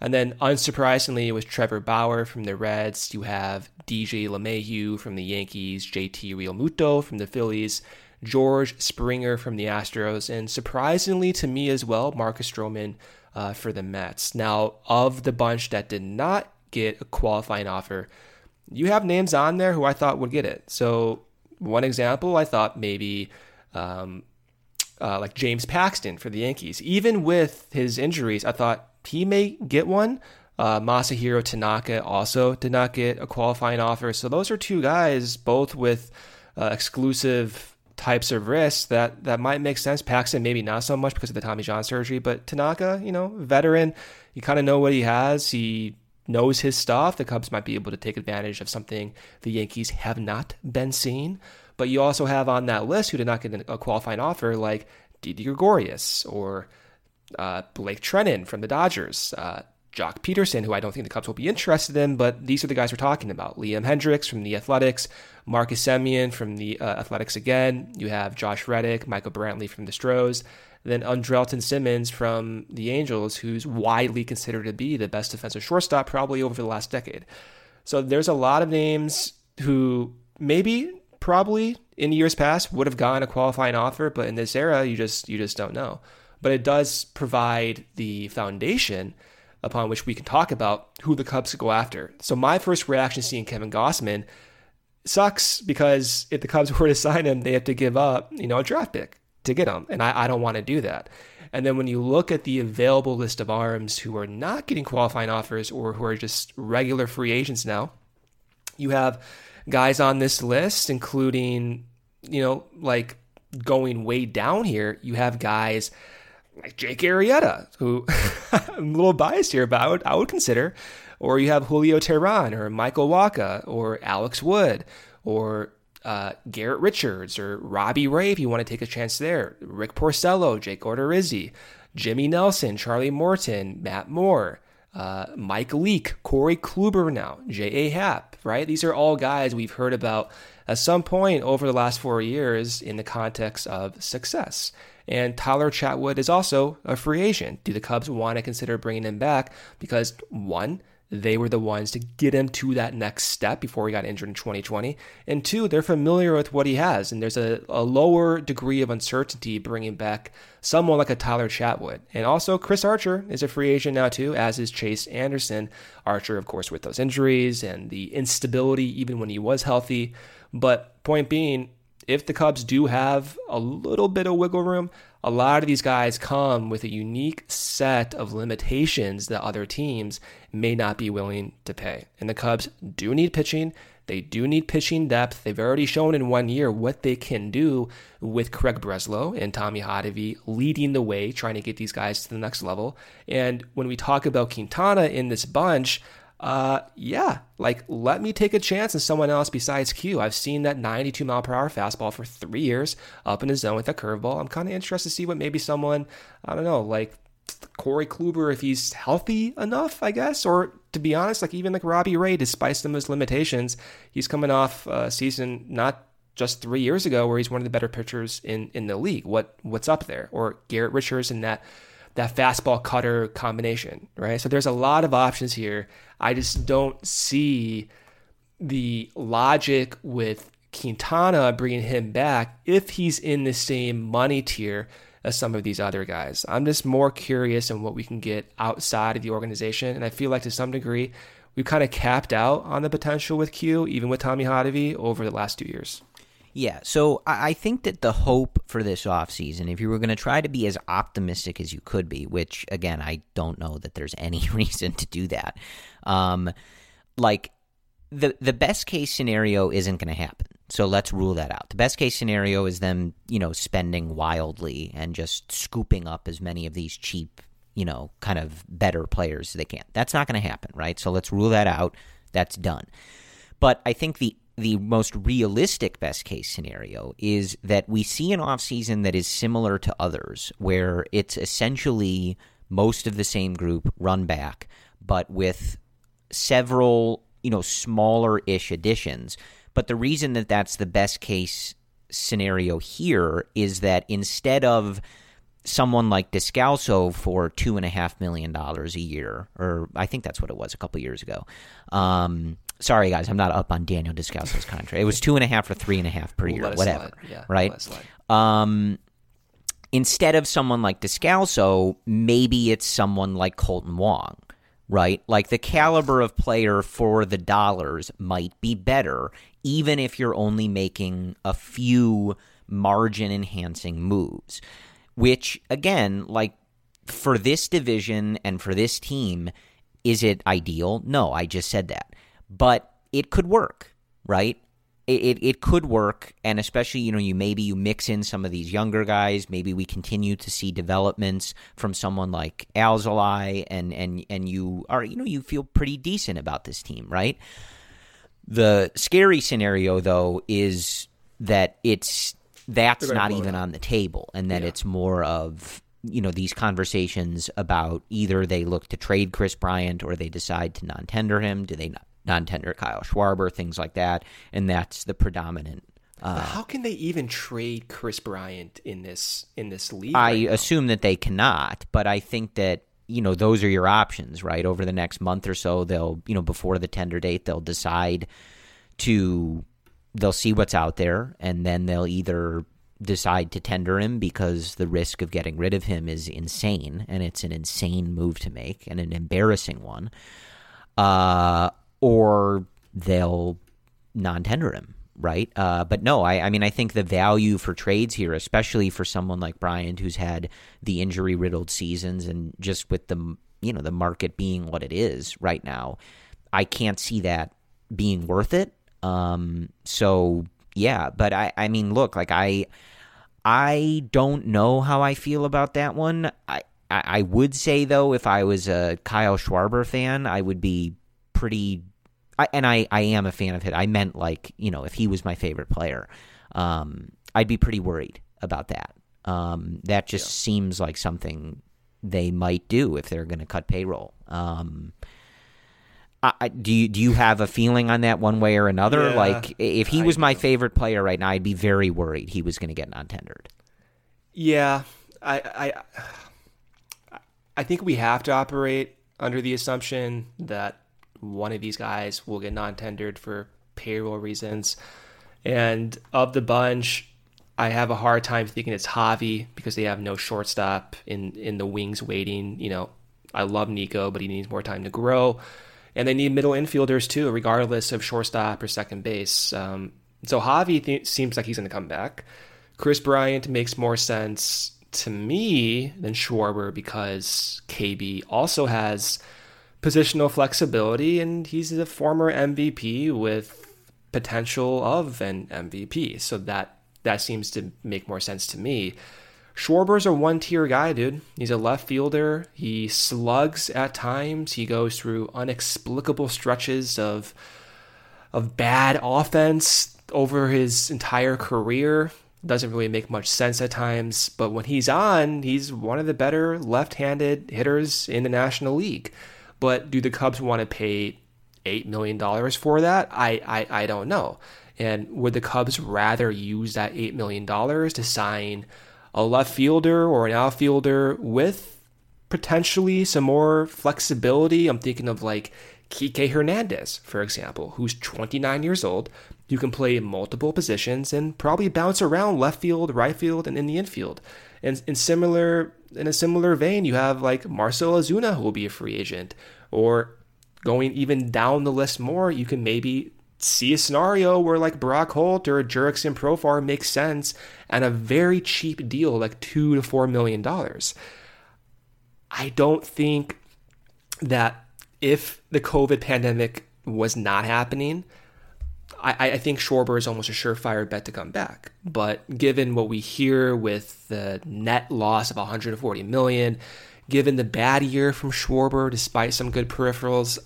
And then, unsurprisingly, it was Trevor Bauer from the Reds, you have DJ LeMahieu from the Yankees, JT Realmuto from the Phillies, George Springer from the Astros, and surprisingly to me as well, Marcus Stroman uh, for the Mets. Now, of the bunch that did not get a qualifying offer, you have names on there who I thought would get it. So, one example, I thought maybe um, uh, like James Paxton for the Yankees. Even with his injuries, I thought he may get one. Uh, Masahiro Tanaka also did not get a qualifying offer. So those are two guys, both with uh, exclusive types of risks that that might make sense. Paxton maybe not so much because of the Tommy John surgery, but Tanaka, you know, veteran, you kind of know what he has. He knows his stuff. The Cubs might be able to take advantage of something the Yankees have not been seen. But you also have on that list who did not get a qualifying offer, like Didi Gregorius or uh, Blake Treinen from the Dodgers, uh, Joc Pederson, who I don't think the Cubs will be interested in, but these are the guys we're talking about. Liam Hendriks from the Athletics, Marcus Semien from the uh, Athletics again. You have Josh Reddick, Michael Brantley from the Stros, then Andrelton Simmons from the Angels, who's widely considered to be the best defensive shortstop probably over the last decade. So there's a lot of names who maybe, probably in years past would have gotten a qualifying offer, but in this era, you just you just don't know but it does provide the foundation upon which we can talk about who the Cubs go after. So my first reaction seeing Kevin Gausman sucks because if the Cubs <laughs> were to sign him, they have to give up, you know, a draft pick to get him. And I, I don't want to do that. And then when you look at the available list of arms who are not getting qualifying offers or who are just regular free agents now, you have guys on this list, including, you know, like going way down here, you have guys like Jake Arrieta, who <laughs> I'm a little biased here, but I would, I would consider. Or you have Julio Teheran or Michael Wacha or Alex Wood or uh, Garrett Richards or Robbie Ray if you want to take a chance there. Rick Porcello, Jake Odorizzi, Jimmy Nelson, Charlie Morton, Matt Moore, uh, Mike Leake, Corey Kluber now, J.A. Happ, right? These are all guys we've heard about at some point over the last four years in the context of success. And Tyler Chatwood is also a free agent. Do the Cubs want to consider bringing him back? Because one, they were the ones to get him to that next step before he got injured in 2020. And two, they're familiar with what he has. And there's a, a lower degree of uncertainty bringing back someone like a Tyler Chatwood. And also, Chris Archer is a free agent now, too, as is Chase Anderson. Archer, of course, with those injuries and the instability, even when he was healthy. But point being, if the Cubs do have a little bit of wiggle room, a lot of these guys come with a unique set of limitations that other teams may not be willing to pay. And the Cubs do need pitching. They do need pitching depth. They've already shown in one year what they can do with Craig Breslow and Tommy Hottovy leading the way, trying to get these guys to the next level. And when we talk about Quintana in this bunch, uh, yeah, like let me take a chance on someone else besides Q. I've seen that 92 mile per hour fastball for three years up in the zone with a curveball. I'm kind of interested to see what maybe someone, I don't know, like Corey Kluber, if he's healthy enough, I guess, or to be honest, like even like Robbie Ray, despite some of his limitations, he's coming off a season not just three years ago where he's one of the better pitchers in in the league. What what's up there? Or Garrett Richards in that that fastball cutter combination, right? So there's a lot of options here. I just don't see the logic with Quintana bringing him back if he's in the same money tier as some of these other guys. I'm just more curious on what we can get outside of the organization. And I feel like to some degree, we've kind of capped out on the potential with Q, even with Tommy Hottovy, over the last two years.
Yeah, so I think that the hope for this offseason, if you were going to try to be as optimistic as you could be, which again, I don't know that there's any <laughs> reason to do that, um, like the the best case scenario isn't going to happen. So let's rule that out. The best case scenario is them, you know, spending wildly and just scooping up as many of these cheap, you know, kind of better players as they can. That's not going to happen, right? So let's rule that out. That's done. But I think the the most realistic best case scenario is that we see an offseason that is similar to others, where it's essentially most of the same group run back, but with several, you know, smaller ish additions. But the reason that that's the best case scenario here is that instead of someone like Descalso for two and a half million dollars a year, or I think that's what it was a couple years ago. Um, sorry guys, I'm not up on Daniel Descalso's contract. It was two and a half or three and a half per year, whatever.
Yeah,
right. Um, instead of someone like Descalso, maybe it's someone like Kolten Wong, right? Like the caliber of player for the dollars might be better, even if you're only making a few margin enhancing moves, which again, like for this division and for this team, is it ideal? No, I just said that. But it could work, right? It, it, it could work, and especially you know you maybe you mix in some of these younger guys. Maybe we continue to see developments from someone like Alzolay, and and and you are you know you feel pretty decent about this team, right? The scary scenario though is that it's that's not even on the table, and that
Yeah.
it's more of you know these conversations about either they look to trade Kris Bryant or they decide to non-tender him. Do they non-tender Kyle Schwarber? Things like that, and that's the predominant. Uh,
how can they even trade Kris Bryant in this in this league?
I
right
assume that they cannot, but I think that you know those are your options, right? Over the next month or so, they'll you know before the tender date, they'll decide to they'll see what's out there, and then they'll either decide to tender him because the risk of getting rid of him is insane, and it's an insane move to make and an embarrassing one, uh, or they'll non-tender him, right? Uh, but no, I, I mean, I think the value for trades here, especially for someone like Bryant, who's had the injury-riddled seasons, and just with the you know the market being what it is right now, I can't see that being worth it. Um, so yeah, but I, I mean, look, like I, I don't know how I feel about that one. I, I, I would say though, if I was a Kyle Schwarber fan, I would be pretty. I, and I, I am a fan of it. I meant like you know, if he was my favorite player, um, I'd be pretty worried about that. Um, that just seems like something they might do if they're going to cut payroll. Um, I, do you do you have a feeling on that one way or another?
Yeah,
like, if he was my favorite player right now, I'd be very worried he was going to get non-tendered.
Yeah, I, I, I think we have to operate under the assumption that one of these guys will get non-tendered for payroll reasons, and of the bunch, I have a hard time thinking it's Javi because they have no shortstop in in the wings waiting. You know, I love Nico, but he needs more time to grow, and they need middle infielders too, regardless of shortstop or second base. Um, so Javi th- seems like he's going to come back. Kris Bryant makes more sense to me than Schwarber because KB also has positional flexibility and he's a former MVP with potential of an MVP. So that that seems to make more sense to me. Schwarber's a one tier guy, dude. He's a left fielder. He slugs at times. He goes through unexplicable stretches of of bad offense over his entire career. Doesn't really make much sense at times, but when he's on, he's one of the better left handed hitters in the National League. But do the Cubs want to pay $8 million for that? I, I, I don't know. And would the Cubs rather use that $8 million to sign a left fielder or an outfielder with potentially some more flexibility. I'm thinking of like Kike Hernandez, for example, who's 29 years old. You can play multiple positions and probably bounce around left field, right field, and in the infield. And in similar in a similar vein, you have like Marcell Ozuna who will be a free agent, or going even down the list more, you can maybe see a scenario where like Brock Holt or Jurickson Profar makes sense and a very cheap deal, like two to four million dollars. I don't think that if the COVID pandemic was not happening, I, I think Schwarber is almost a surefire bet to come back. But given what we hear with the net loss of 140 million, given the bad year from Schwarber, despite some good peripherals,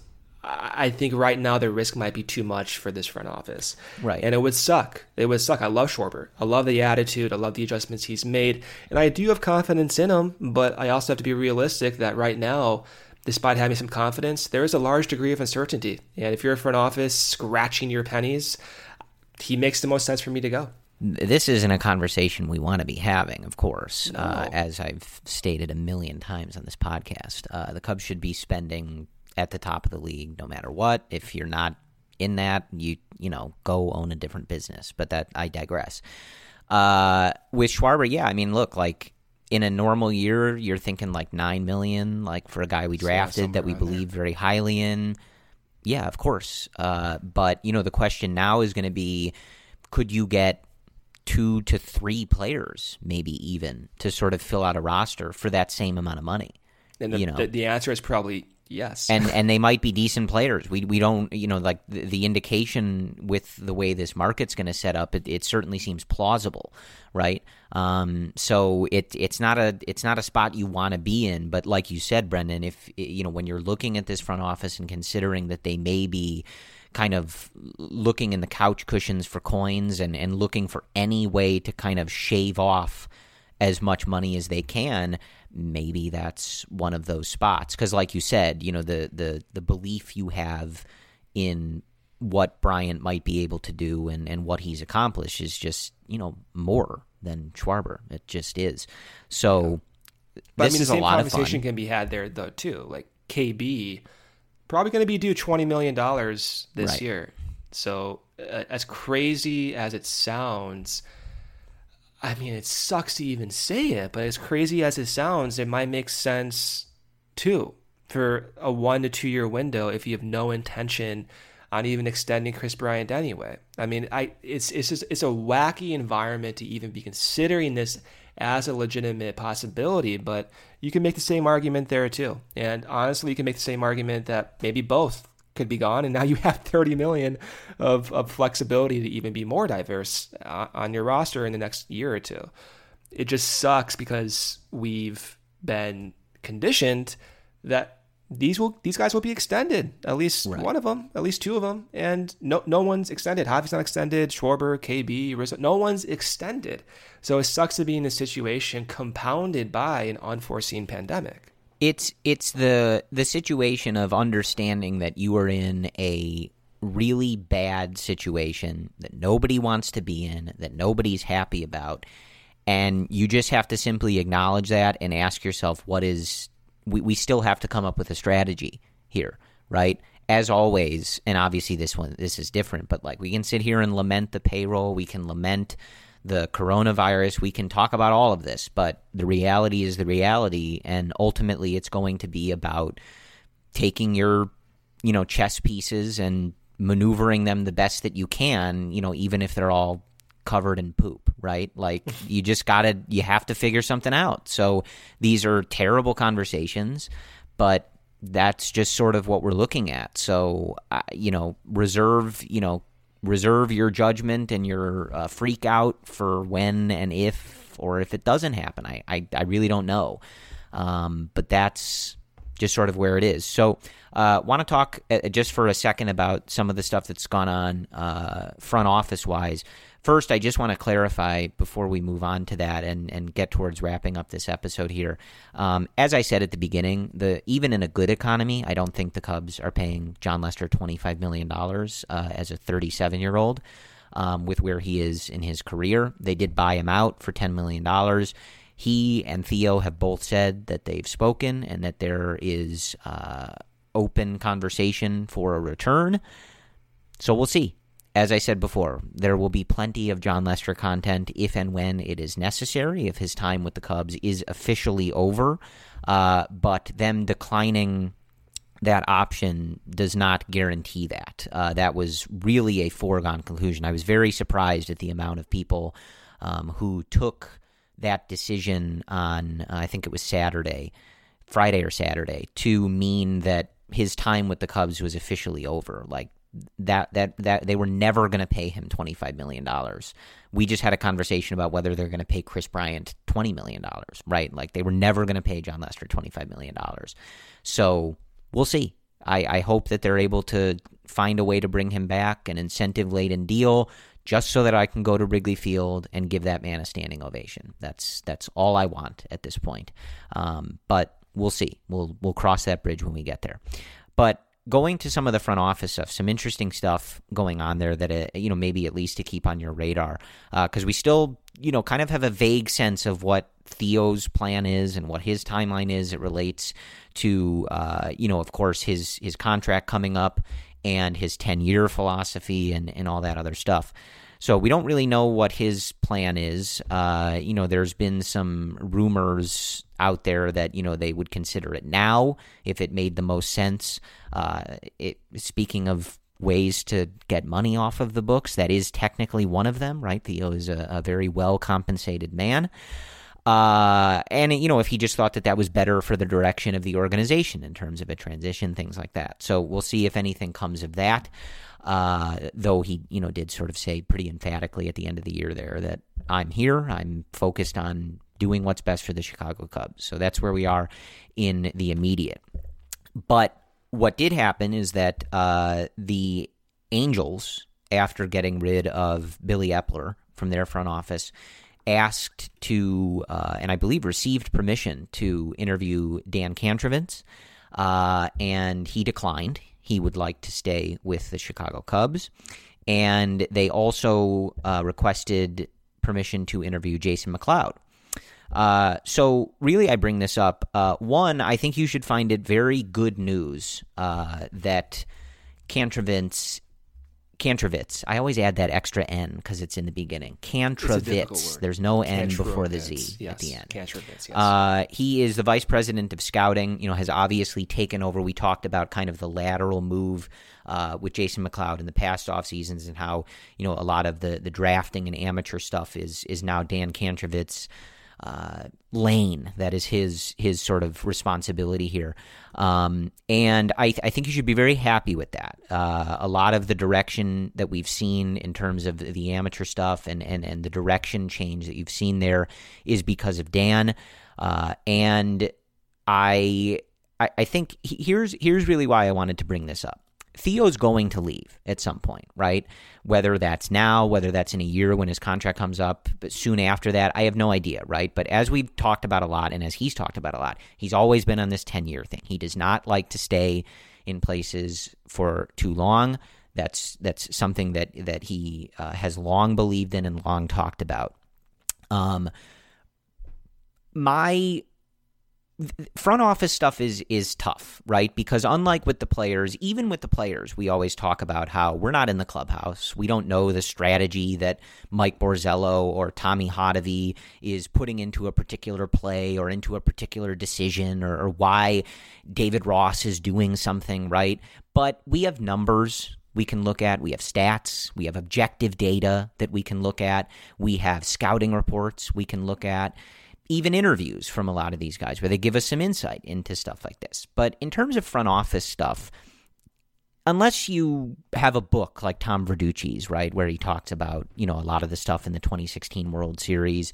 I I think right now the risk might be too much for this front office.
Right.
And it would suck. It would suck. I love Schwarber. I love the attitude. I love the adjustments he's made. And I do have confidence in him, but I also have to be realistic that right now, despite having some confidence, there is a large degree of uncertainty. And if you're a front office scratching your pennies, he makes the most sense for me to go.
this isn't a conversation we want to be having, of course.
No.
Uh, as I've stated a million times on this podcast, uh, the Cubs should be spending at the top of the league no matter what. If you're not in that, you you know go own a different business. But that I digress. Uh, with Schwarber, yeah, I mean, look, like in a normal year, you're thinking like nine million, like for a guy we drafted that we believe very highly in. Yeah, of course. Uh, but you know, the question now is going to be, could you get two to three players, maybe even, to sort of fill out a roster for that same amount of money?
And the,
you know.
the, the answer is probably yes. <laughs>
and and they might be decent players. We we don't you know like the, the indication with the way this market's going to set up, it, it certainly seems plausible, right? Um, so it it's not a it's not a spot you want to be in, but like you said, Brendan, if you know when you're looking at this front office and considering that they may be kind of looking in the couch cushions for coins and and looking for any way to kind of shave off as much money as they can maybe that's one of those spots because like you said you know the the the belief you have in what Bryant might be able to do and and what he's accomplished is just you know more than Schwarber it just is so
But
this
I mean, the
is
same
a lot of
conversation
fun
can be had there though too. Like KB, probably going to be due twenty million dollars this
Right.
year. So uh, as crazy as it sounds, I mean, it sucks to even say it, but as crazy as it sounds, it might make sense too for a one to two year window if you have no intention on even extending Kris Bryant anyway. I mean, I it's it's just it's a wacky environment to even be considering this as a legitimate possibility, but you can make the same argument there too. And honestly, you can make the same argument that maybe both could be gone, and now you <laughs> have 30 million of, of flexibility to even be more diverse uh, on your roster in the next year or two. It just sucks because we've been conditioned that these will these guys will be extended at least
Right.
one of them at least two of them and no no one's extended Javi's not extended Schwarber KB Rizzo no one's extended so it sucks to be in this situation compounded by an unforeseen pandemic
it's it's the the situation of understanding that you are in a really bad situation that nobody wants to be in that nobody's happy about and you just have to simply acknowledge that and ask yourself what is we, we still have to come up with a strategy here right? As always and obviously this one this is different but like we can sit here and lament the payroll we can lament the coronavirus we can talk about all of this but the reality is the reality and ultimately it's going to be about taking your you know chess pieces and maneuvering them the best that you can you know even if they're all covered in poop right? Like you just gotta you have to figure something out. So these are terrible conversations but that's just sort of what we're looking at. So uh, you know reserve you know reserve your judgment and your uh, freak out for when and if or if it doesn't happen i i, I really don't know um, but that's just sort of where it is. So, uh, want to talk uh, just for a second about some of the stuff that's gone on uh, front office wise. First, I just want to clarify before we move on to that and, and get towards wrapping up this episode here. Um, as I said at the beginning, the even in a good economy, I don't think the Cubs are paying Jon Lester twenty five million dollars uh, as a thirty seven year old. Um, with where he is in his career, they did buy him out for ten million dollars. He and Theo have both said that they've spoken and that there is uh, open conversation for a return. So we'll see. As I said before, there will be plenty of Jon Lester content if and when it is necessary, if his time with the Cubs is officially over. Uh, but them declining that option does not guarantee that. Uh, that was really a foregone conclusion. I was very surprised at the amount of people um, who took that decision on, uh, I think it was Saturday, Friday or Saturday, to mean that his time with the Cubs was officially over. Like that, that, that they were never going to pay him twenty five million dollars. We just had a conversation about whether they're going to pay Kris Bryant twenty million dollars, right? Like they were never going to pay Jon Lester twenty five million dollars. So we'll see. I, I hope that they're able to find a way to bring him back, an incentive laden deal, just so that I can go to Wrigley Field and give that man a standing ovation. That's that's all I want at this point. Um, but we'll see. We'll we'll cross that bridge when we get there. But going to some of the front office stuff, some interesting stuff going on there that uh, you know maybe at least to keep on your radar because uh, we still you know kind of have a vague sense of what Theo's plan is and what his timeline is. It relates to uh, you know of course his his contract coming up and his ten year philosophy and and all that other stuff. So we don't really know what his plan is. Uh, you know, there's been some rumors out there that you know they would consider it now if it made the most sense. Uh, it, speaking of ways to get money off of the books, that is technically one of them, right? Theo is a, a very well compensated man. Uh, and you know, if he just thought that that was better for the direction of the organization in terms of a transition, things like that. So we'll see if anything comes of that. Uh, though he, you know, did sort of say pretty emphatically at the end of the year there that I'm here. I'm focused on doing what's best for the Chicago Cubs. So that's where we are in the immediate. But what did happen is that uh, the Angels, after getting rid of Billy Eppler from their front office, asked to, uh, and I believe received permission to interview Dan Kantrovitz, uh, and he declined he would like to stay with the Chicago Cubs. And they also uh, requested permission to interview Jason McLeod. Uh, so, really, I bring this up. Uh, one, I think you should find it very good news uh, that Kantrovitz Kantrovitz. I always add that extra N because it's in the beginning. Kantrovitz. There's no N before the Z
yes.
at the end.
Yes.
Uh, he is the vice president of scouting. You know, has obviously taken over. We talked about kind of the lateral move uh, with Jason McLeod in the past off seasons and how you know a lot of the the drafting and amateur stuff is is now Dan Kantrovitz uh, lane that is his his sort of responsibility here. Um, and I, th- I think you should be very happy with that. Uh, a lot of the direction that we've seen in terms of the amateur stuff and, and, and the direction change that you've seen there is because of Dan. Uh, and I, I I think here's here's really why I wanted to bring this up. Theo's going to leave at some point, right? Whether that's now, whether that's in a year when his contract comes up, but soon after that, I have no idea, right? But as we've talked about a lot and as he's talked about a lot, he's always been on this 10 year thing. He does not like to stay in places for too long. That's that's something that that he uh, has long believed in and long talked about. Um, my front office stuff is is tough, right? Because unlike with the players, even with the players, we always talk about how we're not in the clubhouse. We don't know the strategy that Mike Borzello or Tommy Hottovy is putting into a particular play or into a particular decision or, or why David Ross is doing something, right? But we have numbers we can look at. We have stats. We have objective data that we can look at. We have scouting reports we can look at even interviews from a lot of these guys where they give us some insight into stuff like this. But in terms of front office stuff, unless you have a book like Tom Verducci's, right, where he talks about, you know, a lot of the stuff in the 2016 World Series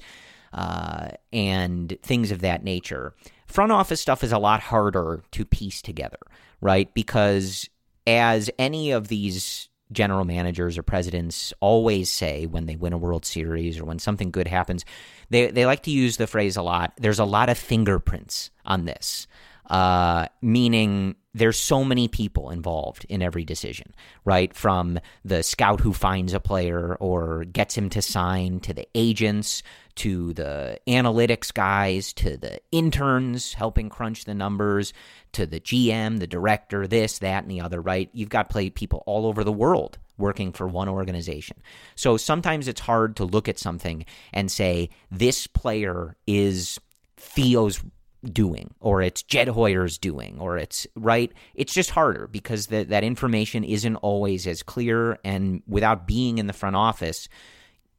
uh, and things of that nature, front office stuff is a lot harder to piece together, right? Because as any of these general managers or presidents always say when they win a World Series or when something good happens, they, they like to use the phrase a lot. There's a lot of fingerprints on this, uh, meaning there's so many people involved in every decision, right? From the scout who finds a player or gets him to sign to the agents to the analytics guys to the interns helping crunch the numbers to the GM, the director, this, that, and the other, right? You've got play people all over the world working for one organization. So sometimes it's hard to look at something and say, this player is Theo's doing or it's Jed Hoyer's doing or it's right? It's just harder because the, that information isn't always as clear and without being in the front office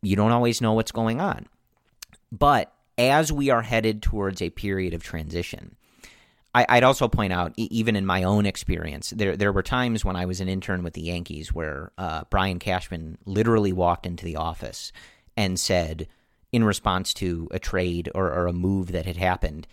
you don't always know what's going on. But as we are headed towards a period of transition I, would also point out, even in my own experience, there there were times when I was an intern with the Yankees where uh, Brian Cashman literally walked into the office and said, in response to a trade or, or a move that had happened,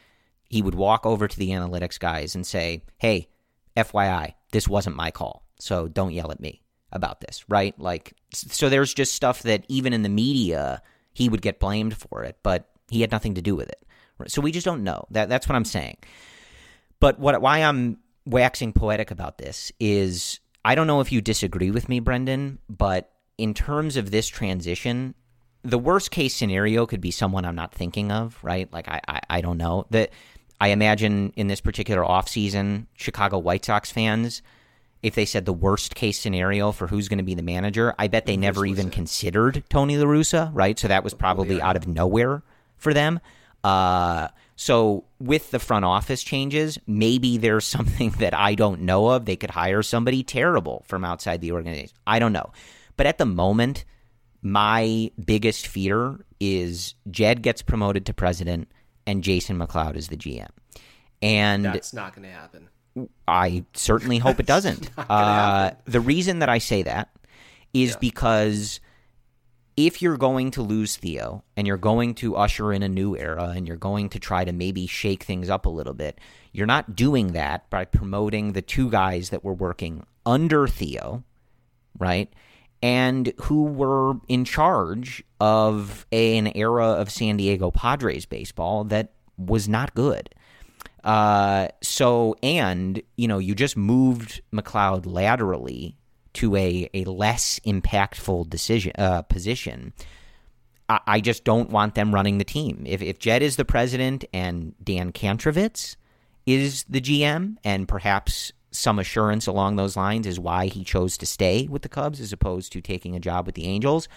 he would walk over to the analytics guys and say, "Hey, FYI, this wasn't my call, so don't yell at me about this." Right? Like, so there's just stuff that even in the media he would get blamed for it, but he had nothing to do with it. So we just don't know. That that's what I'm saying. But what why I'm waxing poetic about this is I don't know if you disagree with me, Brendan, but in terms of this transition, the worst case scenario could be someone I'm not thinking of, right? Like I, I, I don't know that. I imagine in this particular offseason, Chicago White Sox fans, if they said the worst case scenario for who's going to be the manager, I bet they never even considered Tony La Russa, right? So that was probably out of nowhere for them. Uh, so with the front office changes, maybe there's <laughs> something that I don't know of. They could hire somebody terrible from outside the organization. I don't know. But at the moment, my biggest fear is Jed gets promoted to president and Jason McLeod is the GM. And
That's not going to happen.
I certainly hope it <laughs> doesn't. Uh, the reason that I say that is
Yeah.
because if you're going to lose Theo and you're going to usher in a new era and you're going to try to maybe shake things up a little bit, you're not doing that by promoting the two guys that were working under Theo, right? And who were in charge of an era of San Diego Padres baseball that was not good. Uh, so, and, you know, you just moved McLeod laterally to a, a less impactful decision uh, position. I, I just don't want them running the team. If, if Jed is the president and Dan Kantrovitz is the GM, and perhaps some assurance along those lines is why he chose to stay with the Cubs as opposed to taking a job with the Angels,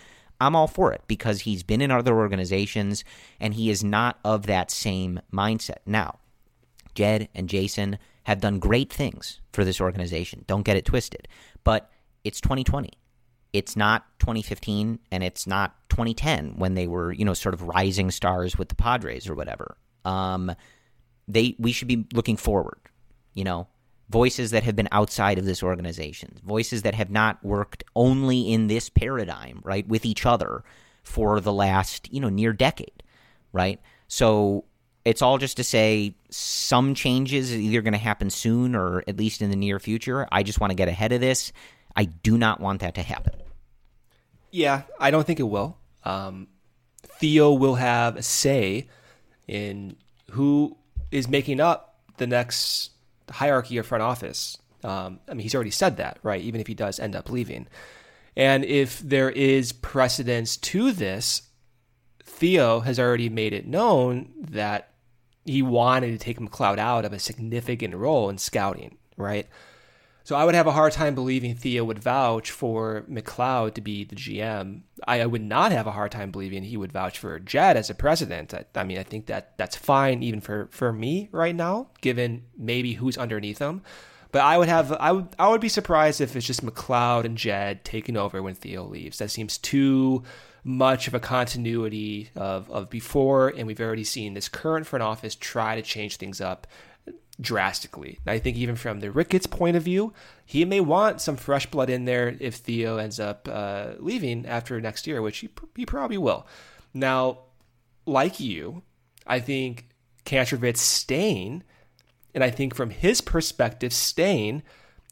I'm all for it because he's been in other organizations and he is not of that same mindset. Now, Jed and Jason have done great things for this organization. Don't get it twisted. But it's 2020. It's not 2015 and it's not 2010 when they were, you know, sort of rising stars with the Padres or whatever. Um, they we should be looking forward, you know, voices that have been outside of this organization, voices that have not worked only in this paradigm, right, with each other for the last, you know, near decade, right? So it's all just to say some changes either going to happen soon or at least in the near future. I just want to get ahead of this. I do not want that to happen.
Yeah, I don't think it will. Um, Theo will have a say in who is making up the next hierarchy of front office. Um, I mean, he's already said that, right? Even if he does end up leaving. And if there is precedence to this, Theo has already made it known that he wanted to take McLeod out of a significant role in scouting, right? So I would have a hard time believing Theo would vouch for McLeod to be the GM. I, I would not have a hard time believing he would vouch for Jed as a president. I, I mean, I think that that's fine even for, for me right now, given maybe who's underneath him. But I would have I would I would be surprised if it's just McLeod and Jed taking over when Theo leaves. That seems too much of a continuity of, of before, and we've already seen this current front office try to change things up drastically. I think even from the Ricketts point of view, he may want some fresh blood in there if Theo ends up uh, leaving after next year, which he, he probably will. Now, like you, I think Kantrovitz staying, and I think from his perspective, staying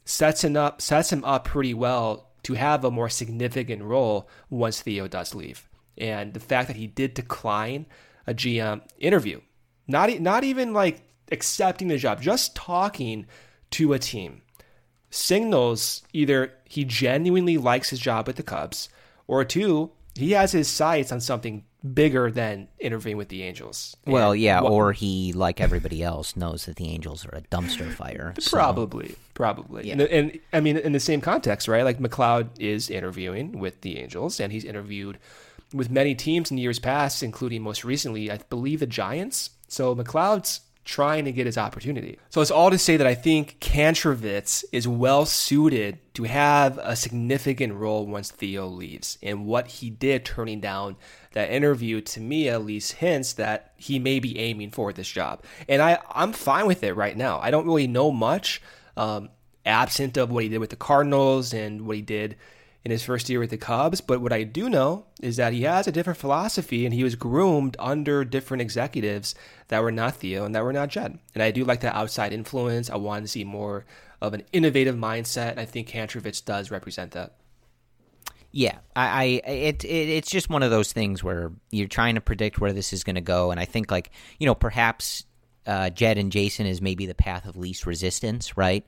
sets him up sets him up pretty well to have a more significant role once Theo does leave. And the fact that he did decline a GM interview, not not even like accepting the job, just talking to a team, signals either he genuinely likes his job with the Cubs, or two, he has his sights on something bigger than interviewing with the Angels.
Well,
And
yeah,
what-
or he, like everybody else, knows that the Angels are a dumpster fire. so-
Probably, probably.
Yeah.
And, and I mean, in the same context, right? Like McLeod is interviewing with the Angels, and he's interviewed with many teams in years past, including most recently, I believe, the Giants. So McLeod's trying to get his opportunity. So it's all to say that I think Kantrovitz is well suited to have a significant role once Theo leaves. And what he did turning down that interview to me at least hints that he may be aiming for this job. And I, I'm fine with it right now. I don't really know much, um, absent of what he did with the Cardinals and what he did in his first year with the Cubs. But what I do know is that he has a different philosophy and he was groomed under different executives that were not Theo and that were not Jed. And I do like that outside influence. I want to see more of an innovative mindset. And I think Kantrovitz does represent that.
Yeah, I, I it, it it's just one of those things where you're trying to predict where this is going to go, and I think like you know perhaps uh, Jed and Jason is maybe the path of least resistance, right?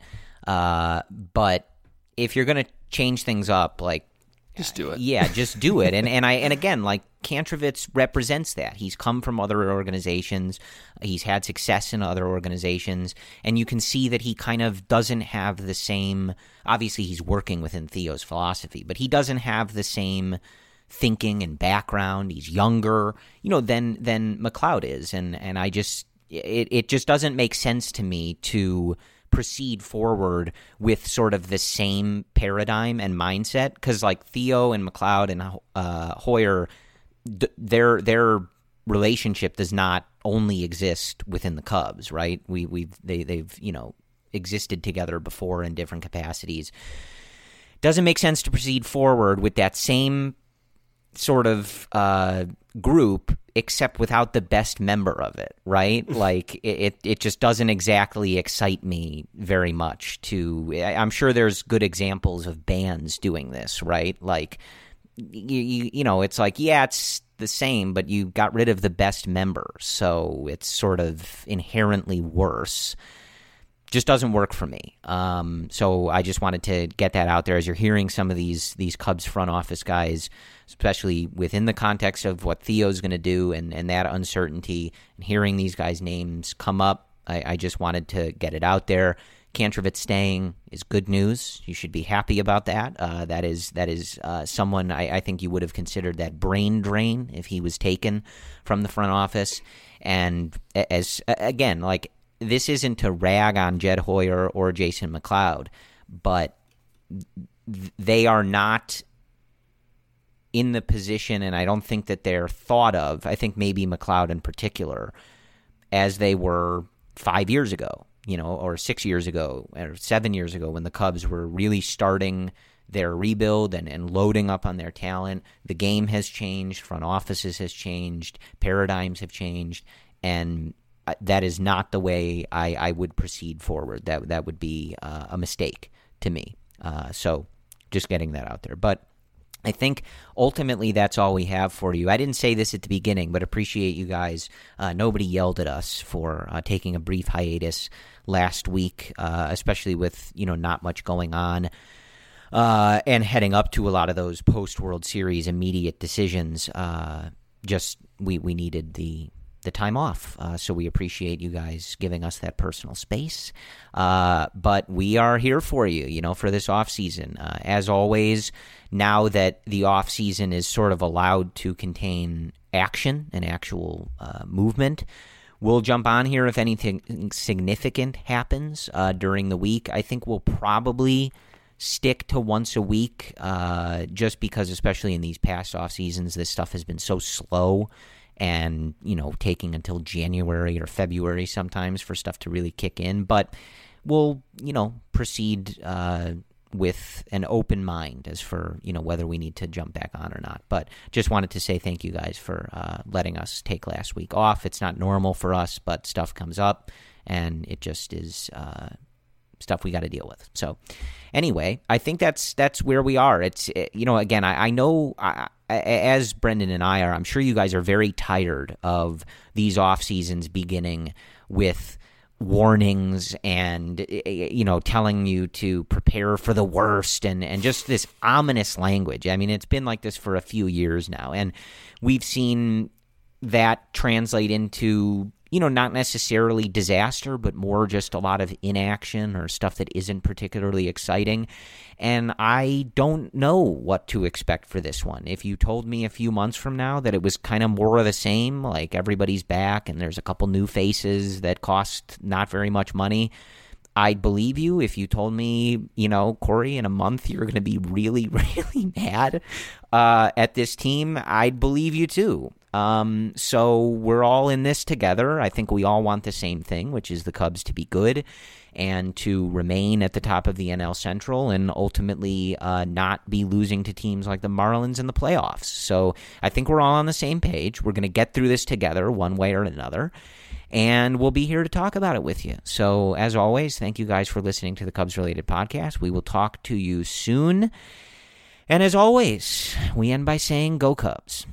Uh, but if you're going to change things up, like
just do it.
Uh, yeah, just do it. And and I and again, like Kantrovitz represents that. He's come from other organizations. He's had success in other organizations, and you can see that he kind of doesn't have the same. Obviously, he's working within Theo's philosophy, but he doesn't have the same thinking and background. He's younger, you know, than than McLeod is, and and I just it it just doesn't make sense to me to proceed forward with sort of the same paradigm and mindset because like Theo and McLeod and uh, Hoyer, their their relationship does not only exist within the Cubs, right? We we've they they've you know existed together before in different capacities. Doesn't make sense to proceed forward with that same sort of uh, group except without the best member of it, right? <laughs> like it, it just doesn't exactly excite me very much. To I'm sure there's good examples of bands doing this, right? Like you, you, you know, it's like yeah, it's the same, but you got rid of the best member, so it's sort of inherently worse. Just doesn't work for me. Um, so I just wanted to get that out there as you're hearing some of these these Cubs front office guys especially within the context of what Theo's going to do and, and that uncertainty and hearing these guys' names come up. I, I just wanted to get it out there. Kantrovitz staying is good news. You should be happy about that. Uh, that is that is uh, someone I, I, think you would have considered that brain drain if he was taken from the front office. And as again, like this isn't to rag on Jed Hoyer or Jason McLeod, but they are not in the position, and I don't think that they're thought of. I think maybe McLeod in particular, as they were five years ago, you know, or six years ago, or seven years ago, when the Cubs were really starting their rebuild and, and loading up on their talent. The game has changed, front offices has changed, paradigms have changed, and that is not the way I, I would proceed forward. That that would be uh, a mistake to me. Uh, so just getting that out there, but I think ultimately that's all we have for you. I didn't say this at the beginning, but appreciate you guys. Uh, nobody yelled at us for uh, taking a brief hiatus last week, uh, especially with you know not much going on. Uh, and heading up to a lot of those post World Series immediate decisions, uh, just we we needed the the time off. Uh, so we appreciate you guys giving us that personal space. Uh, but we are here for you, you know, for this off season. Uh, as always, now that the off season is sort of allowed to contain action and actual uh, movement. We'll jump on here if anything significant happens uh, during the week. I think we'll probably stick to once a week, uh, just because, especially in these past off seasons, this stuff has been so slow and you know taking until January or February sometimes for stuff to really kick in. But we'll you know proceed uh, with an open mind as for you know whether we need to jump back on or not. But just wanted to say thank you guys for uh, letting us take last week off. It's not normal for us, but stuff comes up, and it just is. Uh, stuff we got to deal with. So, anyway, I think that's that's where we are. It's eh, you know, again, I, I know I, as Brendan and I are, I'm sure you guys are very tired of these off seasons beginning with warnings and eh, eh, you know telling you to prepare for the worst and and just this ominous language. I mean, it's been like this for a few years now and we've seen that translate into you know, not necessarily disaster, but more just a lot of inaction or stuff that isn't particularly exciting. And I don't know what to expect for this one. If you told me a few months from now that it was kind of more of the same, like everybody's back and there's a couple new faces that cost not very much money, I'd believe you if you told me, you know, Corey, in a month you're going to be really, <laughs> really mad uh, at this team. I'd believe you too. Um, so we're all in this together. I think we all want the same thing, which is the Cubs to be good and to remain at the top of the NL Central and ultimately uh, not be losing to teams like the Marlins in the playoffs. So I think we're all on the same page. We're going to get through this together one way or another. And we'll be here to talk about it with you. So, as always, thank you guys for listening to the Cubs related podcast. We will talk to you soon. And as always, we end by saying, Go Cubs.